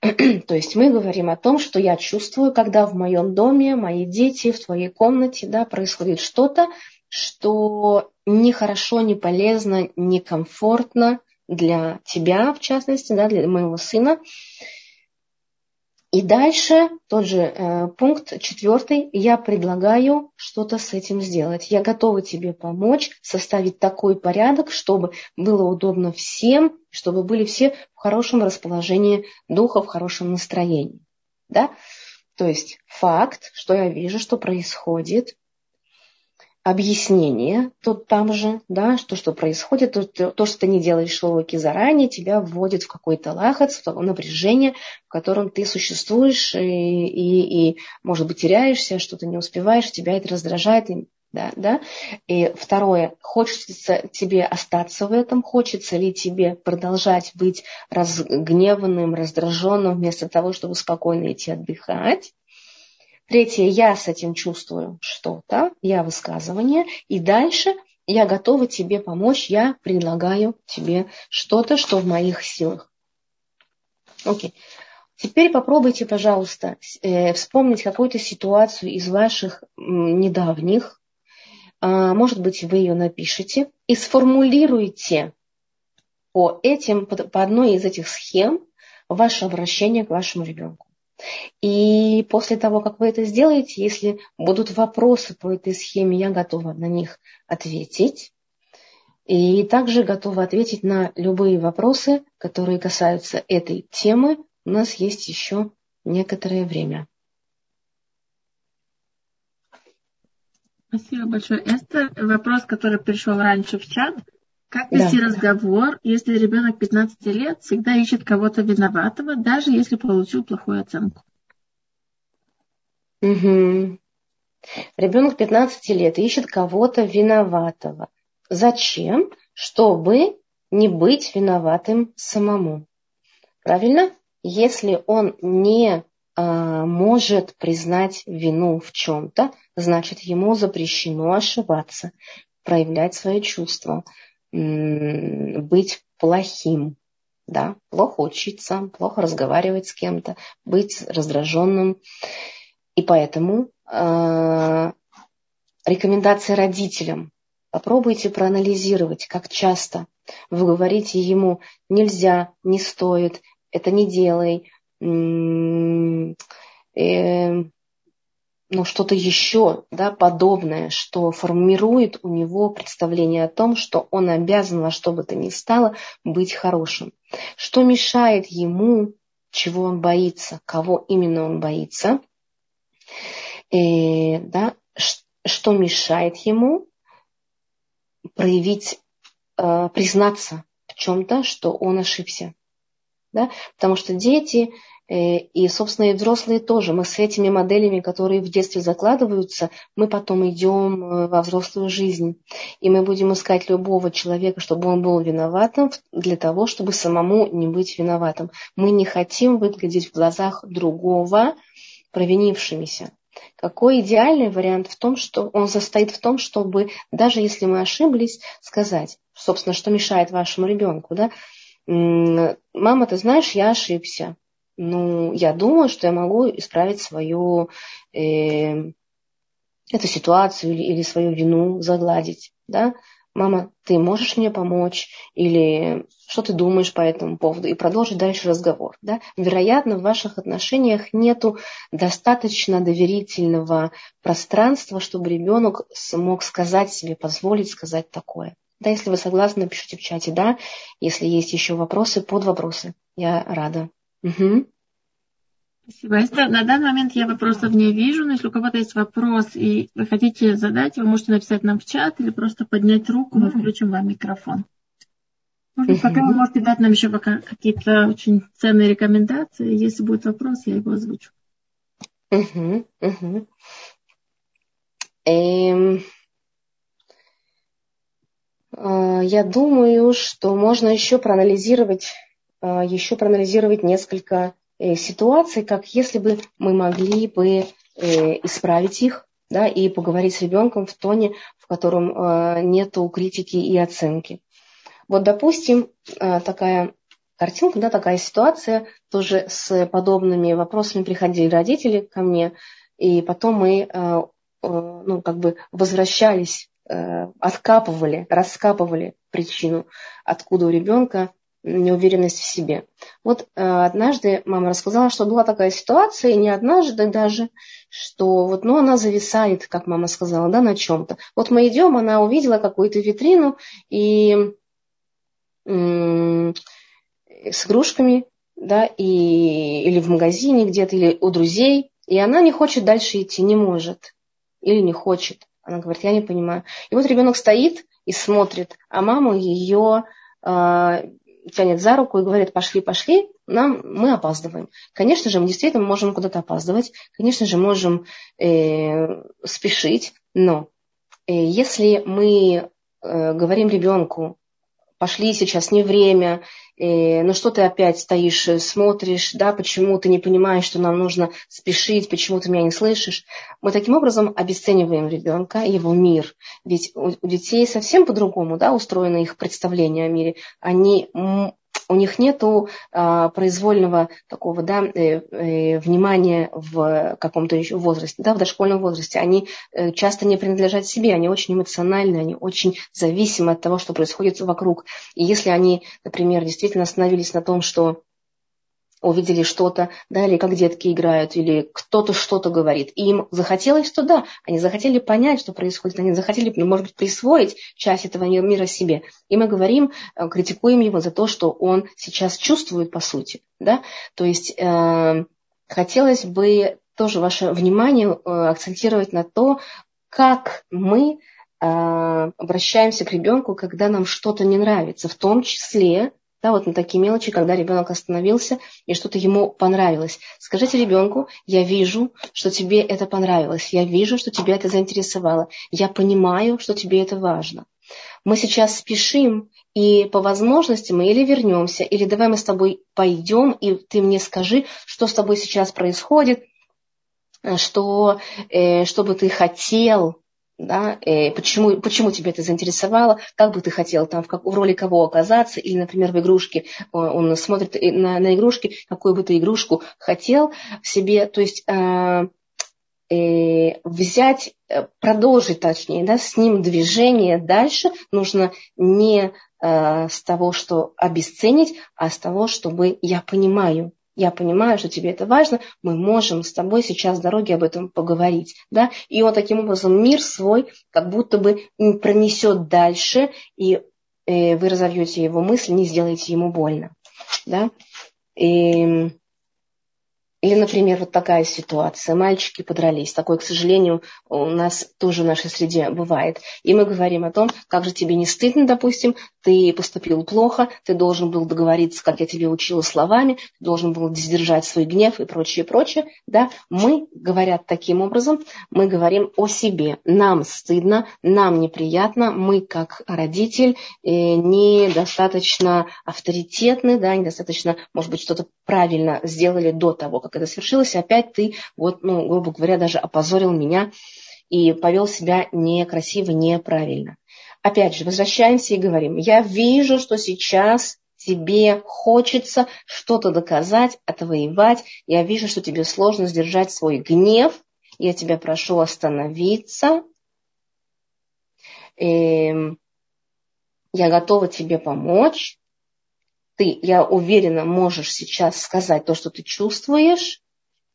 *clears throat* То есть мы говорим о том, что я чувствую, когда в моем доме мои дети в твоей комнате да, происходит что-то, что нехорошо, не полезно, некомфортно для тебя, в частности, да, для моего сына. И дальше тот же э, пункт четвертый. Я предлагаю что-то с этим сделать. Я готова тебе помочь составить такой порядок, чтобы было удобно всем, чтобы были все в хорошем расположении духа, в хорошем настроении. Да? То есть факт, что я вижу, что происходит, объяснение тут там же, да, что, что происходит, то, то, что ты не делаешь уроки заранее, тебя вводит в какой-то лахац, в то напряжение, в котором ты существуешь и, и, и может быть, теряешься, что-то не успеваешь, тебя это раздражает, и, да, да. И второе, хочется тебе остаться в этом, хочется ли тебе продолжать быть разгневанным, раздраженным, вместо того, чтобы спокойно идти отдыхать. Третье, я с этим чувствую что-то, я высказывание. И дальше я готова тебе помочь, я предлагаю тебе что-то, что в моих силах. Окей. Теперь попробуйте, пожалуйста, э, вспомнить какую-то ситуацию из ваших недавних. А, может быть, вы ее напишите и сформулируйте по этим, по одной из этих схем ваше обращение к вашему ребенку. И после того, как вы это сделаете, если будут вопросы по этой схеме, я готова на них ответить. И также готова ответить на любые вопросы, которые касаются этой темы. У нас есть еще некоторое время. Спасибо большое. Это вопрос, который пришел раньше в чат. Как вести да. разговор, если ребенок 15 лет всегда ищет кого-то виноватого, даже если получил плохую оценку? Угу. Ребенок 15 лет ищет кого-то виноватого. Зачем? Чтобы не быть виноватым самому. Правильно? Если он не а, может признать вину в чем-то, значит ему запрещено ошибаться, проявлять свои чувства, быть плохим, да, плохо учиться, плохо разговаривать с кем-то, быть раздраженным. И поэтому э, рекомендации родителям. Попробуйте проанализировать, как часто вы говорите ему нельзя, не стоит, это не делай, э, ну, что-то еще да, подобное, что формирует у него представление о том, что он обязан во что бы то ни стало быть хорошим. Что мешает ему, чего он боится, кого именно он боится, и, да, что мешает ему проявить, э, признаться в чем-то, что он ошибся. Да? Потому что дети Э, и, собственно, и взрослые тоже. Мы с этими моделями, которые в детстве закладываются, мы потом идем э, во взрослую жизнь. И мы будем искать любого человека, чтобы он был виноватым, для того, чтобы самому не быть виноватым. Мы не хотим выглядеть в глазах другого провинившимися. Какой идеальный вариант в том, что он состоит в том, чтобы даже если мы ошиблись, сказать, собственно, что мешает вашему ребенку, да, мама, ты знаешь, я ошибся ну, я думаю, что я могу исправить свою э, эту ситуацию или, или свою вину загладить, да, мама, ты можешь мне помочь, или что ты думаешь по этому поводу, и продолжить дальше разговор. Да? Вероятно, в ваших отношениях нет достаточно доверительного пространства, чтобы ребенок смог сказать себе, позволить сказать такое. Да, если вы согласны, напишите в чате, да. Если есть еще вопросы, под вопросы. Я рада. Угу. Спасибо. Эстер, на данный момент я вопросов не вижу, но если у кого-то есть вопрос и вы хотите задать, вы можете написать нам в чат или просто поднять руку, мы включим вам микрофон. Может, пока вы можете дать нам еще пока какие-то очень ценные рекомендации. Если будет вопрос, я его озвучу. Угу, угу. Эм, я думаю, что можно еще проанализировать а, еще проанализировать несколько э, ситуаций, как если бы мы могли бы э, исправить их, да, и поговорить с ребенком в тоне, в котором а, нет критики и оценки. Вот, допустим, а, такая картинка, да, такая ситуация, тоже с подобными вопросами приходили родители ко мне, и потом мы ну, как бы возвращались откапывали, раскапывали причину, откуда у ребенка неуверенность в себе. Вот э, однажды мама рассказала, что была такая ситуация, и не однажды даже, что вот, ну, она зависает, как мама сказала, да, на чем-то. Вот мы идем, она увидела какую-то витрину и с игрушками, да, и, или в магазине где-то, или у друзей, и она не хочет дальше идти, не может, или не хочет. Она говорит, я не понимаю. И вот ребенок стоит и смотрит, а мама ее э, тянет за руку и говорит, пошли, пошли, нам, мы опаздываем. Конечно же, мы действительно можем куда-то опаздывать, конечно же, можем э, спешить, но э, если мы э, говорим ребенку, пошли, сейчас не время, э, ну что ты опять стоишь, э, смотришь, да, почему ты не понимаешь, что нам нужно спешить, почему ты меня не слышишь. Мы таким образом обесцениваем ребенка, его мир. Ведь у, у детей совсем по-другому да, устроено их представление о мире. Они у них нет а, произвольного такого да, э, э, внимания в каком-то еще возрасте, да, в дошкольном возрасте. Они э, часто не принадлежат себе, они очень эмоциональны, они очень зависимы от того, что происходит вокруг. И если они, например, действительно остановились на том, что увидели что-то, да, или как детки играют, или кто-то что-то говорит. И им захотелось туда, они захотели понять, что происходит, они захотели, ну, может быть, присвоить часть этого мира себе. И мы говорим, э, критикуем его за то, что он сейчас чувствует, по сути. Да? То есть э, хотелось бы тоже ваше внимание э, акцентировать на то, как мы э, обращаемся к ребенку, когда нам что-то не нравится, в том числе да, вот на такие мелочи, когда ребенок остановился и что-то ему понравилось. Скажите ребенку, я вижу, что тебе это понравилось, я вижу, что тебя это заинтересовало, я понимаю, что тебе это важно. Мы сейчас спешим, и по возможности мы или вернемся, или давай мы с тобой пойдем, и ты мне скажи, что с тобой сейчас происходит, что, э, что бы ты хотел, да, э, почему, почему тебя это заинтересовало, как бы ты хотел там, в, как, в роли кого оказаться, или, например, в игрушке, он смотрит на, на игрушки, какую бы ты игрушку хотел в себе, то есть э, э, взять, э, продолжить точнее, да, с ним движение дальше нужно не э, с того, что обесценить, а с того, чтобы я понимаю, я понимаю, что тебе это важно, мы можем с тобой сейчас с дороги об этом поговорить. Да? И он таким образом мир свой как будто бы пронесет дальше, и э, вы разовьете его мысль, не сделаете ему больно. Да? И или, например, вот такая ситуация. Мальчики подрались. Такое, к сожалению, у нас тоже в нашей среде бывает. И мы говорим о том, как же тебе не стыдно, допустим, ты поступил плохо, ты должен был договориться, как я тебе учила словами, ты должен был сдержать свой гнев и прочее, прочее. Да? Мы, говорят таким образом, мы говорим о себе. Нам стыдно, нам неприятно, мы как родитель э, недостаточно авторитетны, да, недостаточно, может быть, что-то правильно сделали до того, как это свершилось, и опять ты, вот, ну, грубо говоря, даже опозорил меня и повел себя некрасиво, неправильно. Опять же, возвращаемся и говорим, я вижу, что сейчас тебе хочется что-то доказать, отвоевать, я вижу, что тебе сложно сдержать свой гнев, я тебя прошу остановиться, эм, я готова тебе помочь, ты, я уверена, можешь сейчас сказать то, что ты чувствуешь,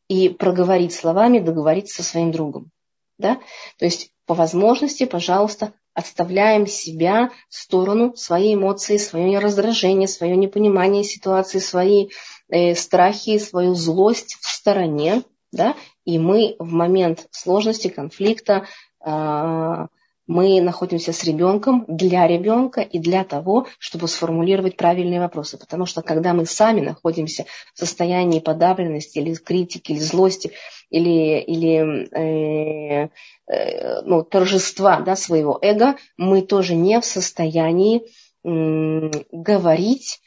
и проговорить словами, договориться со своим другом. Да? То есть по возможности, пожалуйста, отставляем себя в сторону, свои эмоции, свое раздражение, свое непонимание ситуации, свои э, страхи, свою злость в стороне, да, и мы в момент сложности, конфликта, э, мы находимся с ребенком для ребенка и для того, чтобы сформулировать правильные вопросы. Потому что когда мы сами находимся в состоянии подавленности или критики, или злости, или, или э, э, ну, торжества да, своего эго, мы тоже не в состоянии э, говорить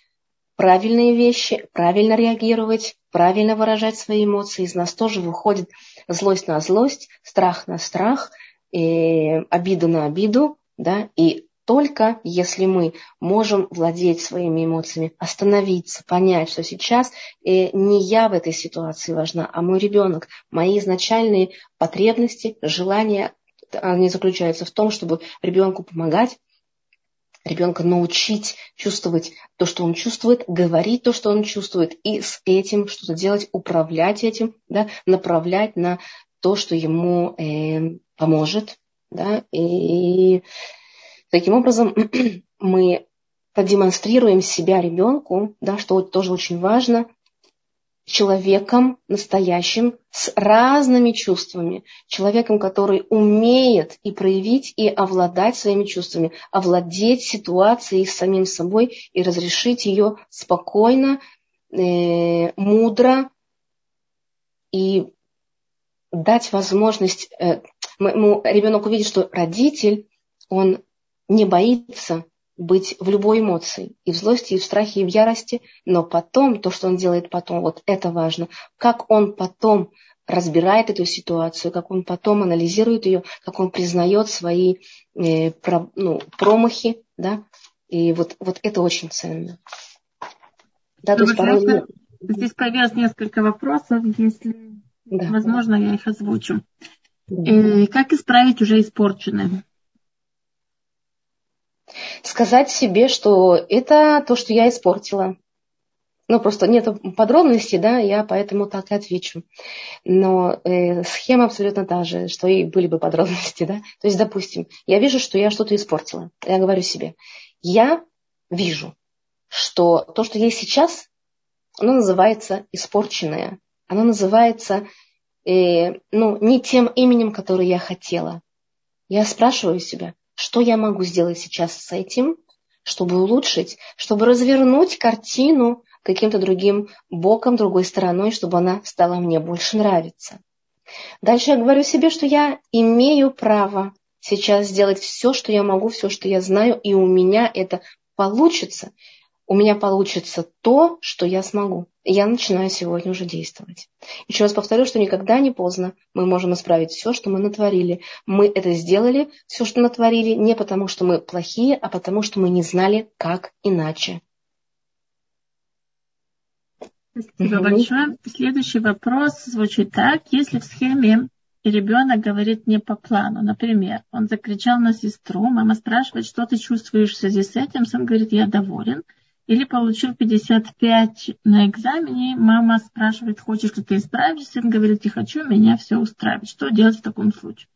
правильные вещи, правильно реагировать, правильно выражать свои эмоции. Из нас тоже выходит злость на злость, страх на страх – э, обиду на обиду, да, и только если мы можем владеть своими эмоциями, остановиться, понять, что сейчас э, не я в этой ситуации важна, а мой ребенок, мои изначальные потребности, желания, они заключаются в том, чтобы ребенку помогать, ребенка научить чувствовать то, что он чувствует, говорить то, что он чувствует, и с этим что-то делать, управлять этим, да, направлять на то, что ему э, поможет. Да, и таким образом *clears throat* мы продемонстрируем себя ребенку, да, что тоже очень важно, человеком настоящим, с разными чувствами, человеком, который умеет и проявить, и овладать своими чувствами, овладеть ситуацией с самим собой и разрешить ее спокойно, э, мудро и дать возможность, э, ребенок увидит, что родитель, он не боится быть в любой эмоции, и в злости, и в страхе, и в ярости, но потом, то, что он делает потом, вот это важно, как он потом разбирает эту ситуацию, как он потом анализирует ее, как он признает свои э, про, ну, промахи, да, и вот, вот это очень ценно. Да, то есть порой... Здесь появилось несколько вопросов, если да. возможно, я их озвучу. Да. Э, как исправить уже испорченное? сказать себе, что это то, что я испортила. Ну, просто нет подробностей, да, я поэтому так и отвечу. Но э, схема абсолютно та же, что и были бы подробности, да. То есть, допустим, я вижу, что я что-то испортила. Я говорю себе, я вижу, что то, что есть сейчас, оно называется испорченное. Оно называется, э, ну, не тем именем, которое я хотела. Я спрашиваю себя, что я могу сделать сейчас с этим, чтобы улучшить, чтобы развернуть картину каким-то другим боком, другой стороной, чтобы она стала мне больше нравиться. Дальше я говорю себе, что я имею право сейчас сделать все, что я могу, все, что я знаю, и у меня это получится у меня получится то, что я смогу. И я начинаю сегодня уже действовать. Еще раз повторю, что никогда не поздно. Мы можем исправить все, что мы натворили. Мы это сделали, все, что натворили, не потому, что мы плохие, а потому, что мы не знали, как иначе. Спасибо угу. большое. Следующий вопрос звучит так. Если в схеме ребенок говорит не по плану, например, он закричал на сестру, мама спрашивает, что ты чувствуешь в связи с этим, сын говорит, я доволен – или получил 55 на экзамене, мама спрашивает, хочешь ли ты исправить, он говорит, не хочу, меня все устраивает. Что делать в таком случае?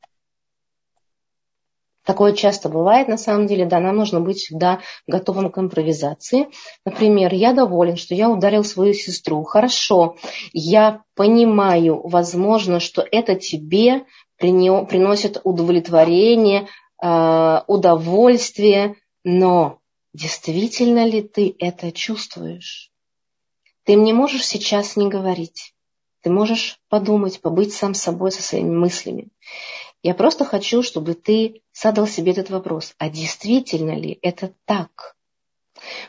Такое часто бывает, на самом деле, да, нам нужно быть всегда готовым к импровизации. Например, я доволен, что я ударил свою сестру. Хорошо, я понимаю, возможно, что это тебе приносит удовлетворение, а, удовольствие, но Действительно ли ты это чувствуешь? Ты мне можешь сейчас не говорить. Ты можешь подумать, побыть сам собой со своими мыслями. Я просто хочу, чтобы ты задал себе этот вопрос. А действительно ли это так?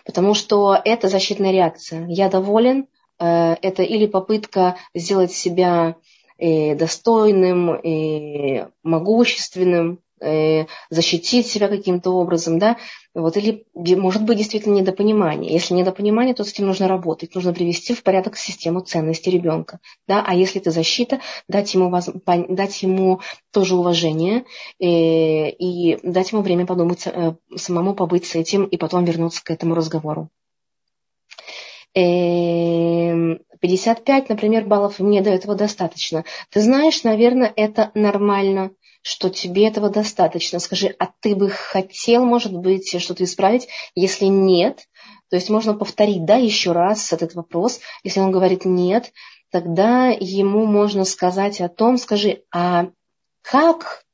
Потому что это защитная реакция. Я доволен. Э, это или попытка сделать себя э, достойным, э, могущественным, защитить себя каким-то образом, да, вот, или может быть действительно недопонимание. Если недопонимание, то с этим нужно работать, нужно привести в порядок систему ценностей ребенка, да, а если это защита, дать ему, воз... дать ему тоже уважение э, и дать ему время подумать, э, самому побыть с этим и потом вернуться к этому разговору. 55, эм, например, баллов мне до этого достаточно. Ты знаешь, наверное, это нормально что тебе этого достаточно. Скажи, а ты бы хотел, может быть, что-то исправить? Если нет, то есть можно повторить, да, еще раз этот вопрос. Если он говорит нет, тогда ему можно сказать о том, скажи, а как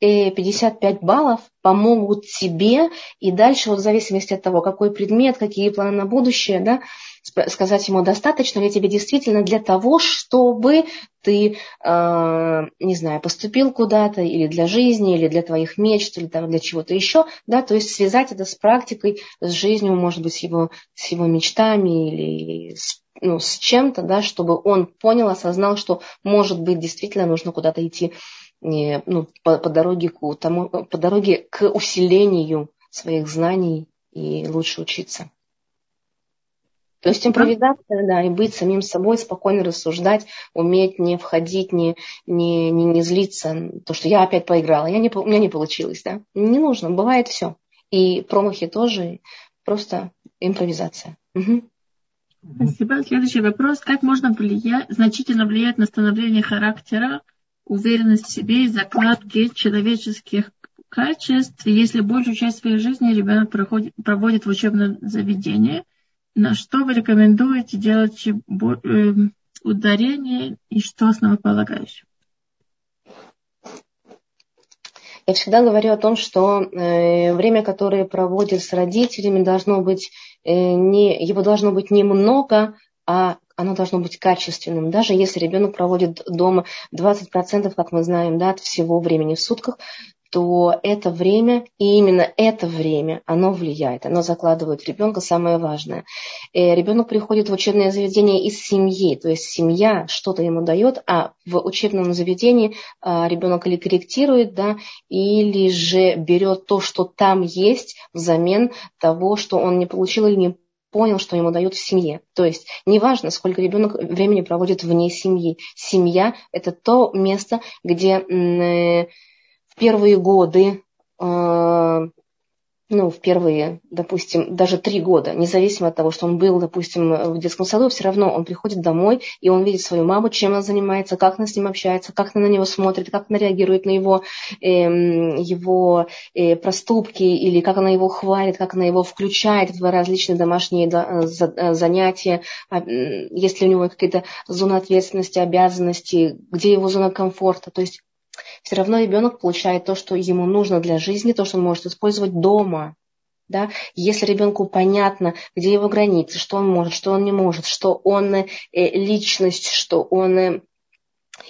55 э, баллов помогут тебе, и дальше, вот в зависимости от того, какой предмет, какие планы на будущее, да, сказать ему, достаточно ли тебе действительно для того, чтобы ты, э, не знаю, поступил куда-то, или для жизни, или для твоих мечт, или там, для чего-то еще, да, то есть связать это с практикой, с жизнью, может быть, с его, с его мечтами или с, ну, с чем-то, да, чтобы он понял, осознал, что, может быть, действительно нужно куда-то идти ну, по, по, дороге к тому, по дороге к усилению своих знаний и лучше учиться. То есть импровизация, да, и быть самим собой, спокойно рассуждать, уметь не входить, не, не, не, не злиться, то, что я опять поиграла, я не, у меня не получилось, да. Не нужно, бывает все. И промахи тоже, просто импровизация. Угу. Спасибо. Следующий вопрос. Как можно влиять, значительно влиять на становление характера, уверенность в себе и закладки человеческих качеств, если большую часть своей жизни ребенок проходит, проводит в учебном заведении? На что вы рекомендуете делать э, ударение и что основополагающее? Я всегда говорю о том, что э, время, которое проводит с родителями, должно быть э, не, его должно быть немного, а оно должно быть качественным. Даже если ребенок проводит дома 20%, как мы знаем, да, от всего времени в сутках, то это время, и именно это время, оно влияет, оно закладывает в ребенка самое важное. И э, ребенок приходит в учебное заведение из семьи, то есть семья что-то ему дает, а в учебном заведении а, ребенок или корректирует, да, или же берет то, что там есть, взамен того, что он не получил или не понял, что ему дают в семье. То есть неважно, сколько ребенок времени проводит вне семьи. Семья – это то место, где э, в первые годы э, ну, в первые, допустим, даже три года, независимо от того, что он был, допустим, в детском саду, все равно он приходит домой, и он видит свою маму, чем она занимается, как она с ним общается, как она на него смотрит, как она реагирует на его, э, его э, проступки, или как она его хвалит, как она его включает в различные домашние э, э, занятия, а, если у него какие-то зоны ответственности, обязанности, где его зона комфорта. То есть все равно ребенок получает то, что ему нужно для жизни, то, что он может использовать дома. Да? Если ребенку понятно, где его границы, что он может, что он не может, что он э, личность, что он э,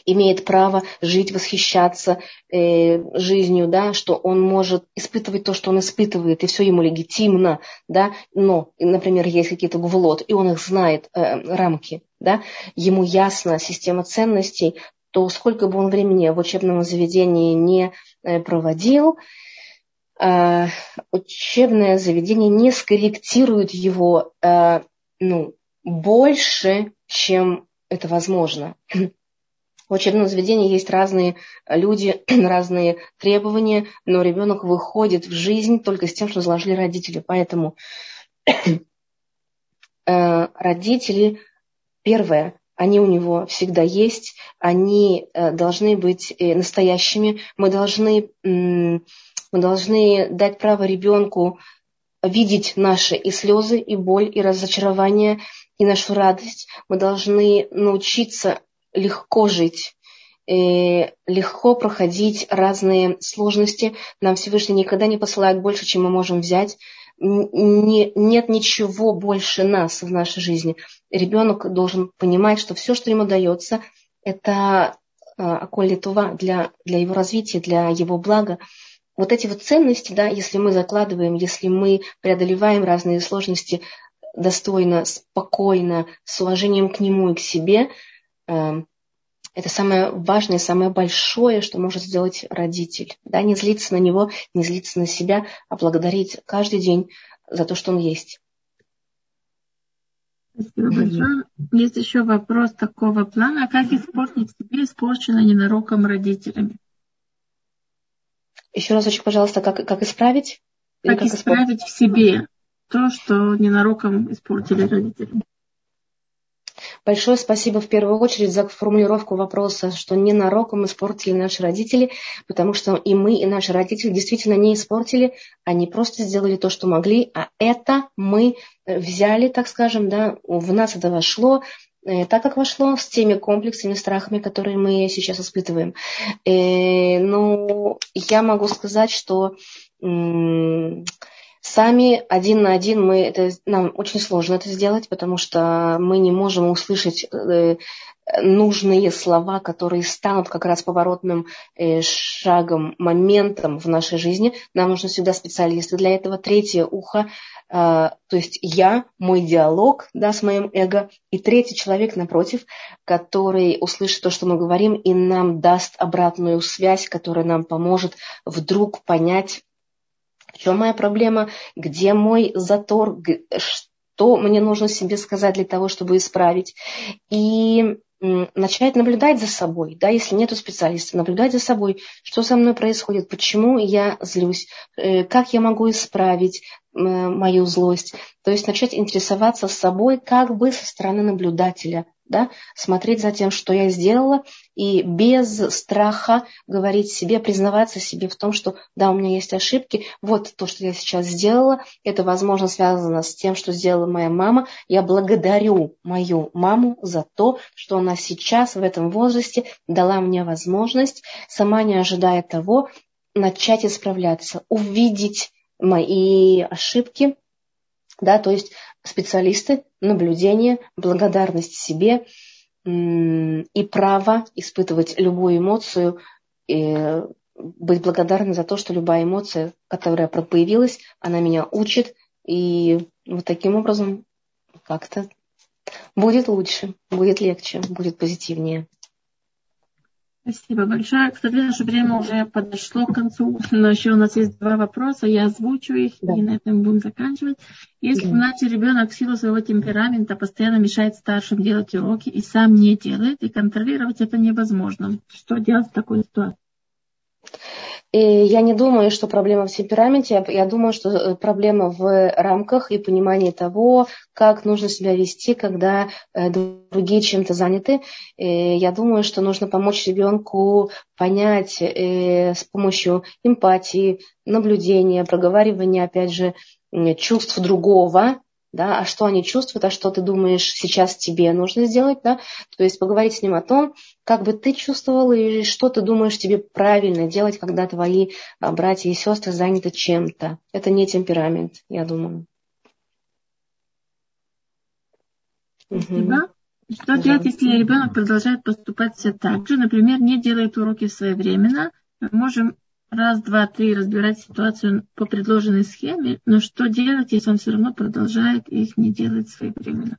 имеет право жить, восхищаться э, жизнью, да, что он может испытывать то, что он испытывает, и все ему легитимно, да, но, например, есть какие-то гвлот, и он их знает, э, рамки, да, ему ясна система ценностей, то сколько бы он времени в учебном заведении не э, проводил, э, учебное заведение не скорректирует его э, ну, больше, чем это возможно. В учебном заведении есть разные люди, *clears throat* разные требования, но ребенок выходит в жизнь только с тем, что заложили родители. Поэтому *clears throat* родители, первое, они у него всегда есть, они э, должны быть э, настоящими, мы должны, мы должны дать право ребенку видеть наши и слезы, и боль, и разочарование, и нашу радость. Мы должны научиться легко жить, э, легко проходить разные сложности. Нам Всевышний никогда не посылает больше, чем мы можем взять не, нет ничего больше нас в нашей жизни. Ребенок должен понимать, что все, что ему дается, это околе това для, для его развития, для его блага. Вот эти вот ценности, да, если мы закладываем, если мы преодолеваем разные сложности достойно, спокойно, с уважением к нему и к себе, эм, это самое важное, самое большое, что может сделать родитель. Да, не злиться на него, не злиться на себя, а благодарить каждый день за то, что он есть. Спасибо большое. Есть еще вопрос такого плана. Как испортить себе испорченное ненароком родителями? Еще разочек, пожалуйста, как, как исправить? Как, как исправить испортить? в себе то, что ненароком испортили родители? Большое спасибо в первую очередь за формулировку вопроса, что ненароком испортили наши родители, потому что и мы, и наши родители действительно не испортили, они просто сделали то, что могли, а это мы э, взяли, так скажем, да, в нас это вошло, э, так как вошло с теми комплексами, страхами, которые мы сейчас испытываем. Э, ну, я могу сказать, что Сами один на один мы это, нам очень сложно это сделать, потому что мы не можем услышать э, нужные слова, которые станут как раз поворотным э, шагом, моментом в нашей жизни. Нам нужны всегда специалисты для этого. Третье ухо, э, то есть я, мой диалог да, с моим эго, и третий человек напротив, который услышит то, что мы говорим, и нам даст обратную связь, которая нам поможет вдруг понять, в чем моя проблема, где мой затор, что мне нужно себе сказать для того, чтобы исправить. И начать наблюдать за собой, да, если нету специалиста, наблюдать за собой, что со мной происходит, почему я злюсь, э, как я могу исправить мою злость. То есть начать интересоваться собой как бы со стороны наблюдателя, да, смотреть за тем, что я сделала, и без страха говорить себе, признаваться себе в том, что да, у меня есть ошибки, вот то, что я сейчас сделала, это, возможно, связано с тем, что сделала моя мама. Я благодарю мою маму за то, что она сейчас в этом возрасте дала мне возможность, сама не ожидая того, начать исправляться, увидеть мои ошибки, да, то есть специалисты, наблюдение, благодарность себе и право испытывать любую эмоцию, и быть благодарным за то, что любая эмоция, которая появилась, она меня учит, и вот таким образом как-то будет лучше, будет легче, будет позитивнее. Спасибо большое. Кстати, наше время уже подошло к концу, но еще у нас есть два вопроса, я озвучу их, да. и на этом будем заканчивать. Если да. иначе ребенок в силу своего темперамента постоянно мешает старшим делать уроки и сам не делает, и контролировать это невозможно, что делать в такой ситуации? И я не думаю, что проблема в темпераменте, я думаю, что э, проблема в рамках и понимании того, как нужно себя вести, когда э, другие чем-то заняты. И я думаю, что нужно помочь ребенку понять э, с помощью эмпатии, наблюдения, проговаривания, опять же, чувств другого, да, а что они чувствуют, а что ты думаешь сейчас тебе нужно сделать, да, то есть поговорить с ним о том, как бы ты чувствовал и что ты думаешь тебе правильно делать, когда твои а, братья и сестры заняты чем-то. Это не темперамент, я думаю. Спасибо. Угу. Что делать, если ребенок продолжает поступать все так же, например, не делает уроки своевременно? Мы можем раз, два, три разбирать ситуацию по предложенной схеме, но что делать, если он все равно продолжает их не делать своевременно?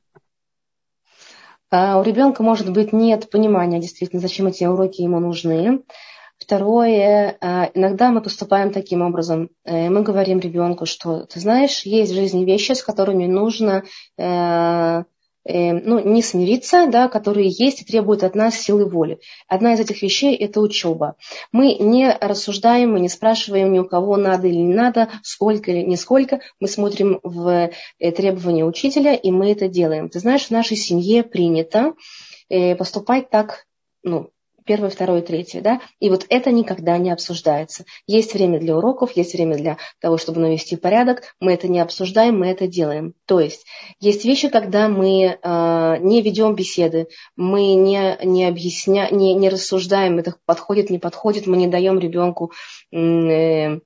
А у ребенка, может быть, нет понимания действительно, зачем эти уроки ему нужны. Второе, а, иногда мы поступаем таким образом. Э, мы говорим ребенку, что, ты знаешь, есть в жизни вещи, с которыми нужно э, ну, не смириться, да, которые есть и требуют от нас силы воли. Одна из этих вещей – это учеба. Мы не рассуждаем, мы не спрашиваем ни у кого надо или не надо, сколько или не сколько. Мы смотрим в э, требования учителя, и мы это делаем. Ты знаешь, в нашей семье принято э, поступать так, ну, первое, второе, третье, да, и вот это никогда не обсуждается. Есть время для уроков, есть время для того, чтобы навести порядок, мы это не обсуждаем, мы это делаем. То есть есть вещи, когда мы э, не ведем беседы, мы не, не объясняем, не, не рассуждаем, это подходит, не подходит, мы не даем ребенку э,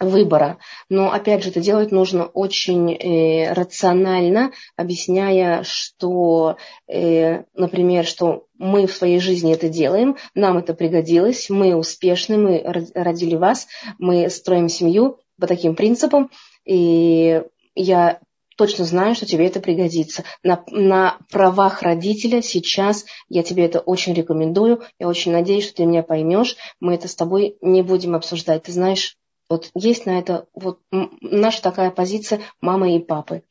выбора. Но, опять же, это делать нужно очень э, рационально, объясняя, что, э, например, что мы в своей жизни это делаем, нам это пригодилось, мы успешны, мы родили вас, мы строим семью по таким принципам, и я точно знаю, что тебе это пригодится. На, на правах родителя сейчас я тебе это очень рекомендую. Я очень надеюсь, что ты меня поймешь. Мы это с тобой не будем обсуждать. Ты знаешь, вот есть на это вот наша такая позиция мамы и папы.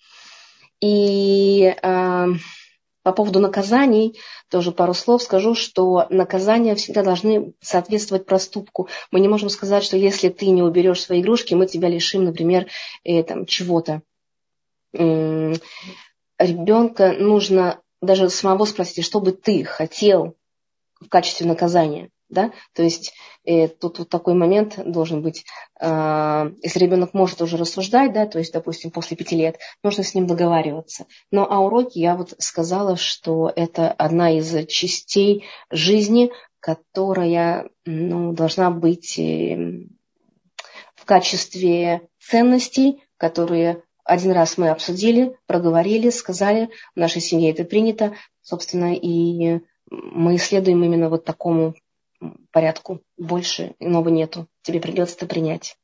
И э, по поводу наказаний тоже пару слов скажу, что наказания всегда должны соответствовать проступку. Мы не можем сказать, что если ты не уберешь свои игрушки, мы тебя лишим, например, э, там, чего-то. Э, ребенка нужно даже самого спросить, что бы ты хотел в качестве наказания. Да? То есть э, тут вот такой момент должен быть, э, если ребенок может уже рассуждать, да, то есть, допустим, после пяти лет, нужно с ним договариваться. Но а уроки я вот сказала, что это одна из частей жизни, которая ну, должна быть э, в качестве ценностей, которые один раз мы обсудили, проговорили, сказали, в нашей семье это принято, собственно, и мы следуем именно вот такому порядку. Больше иного нету. Тебе придется это принять.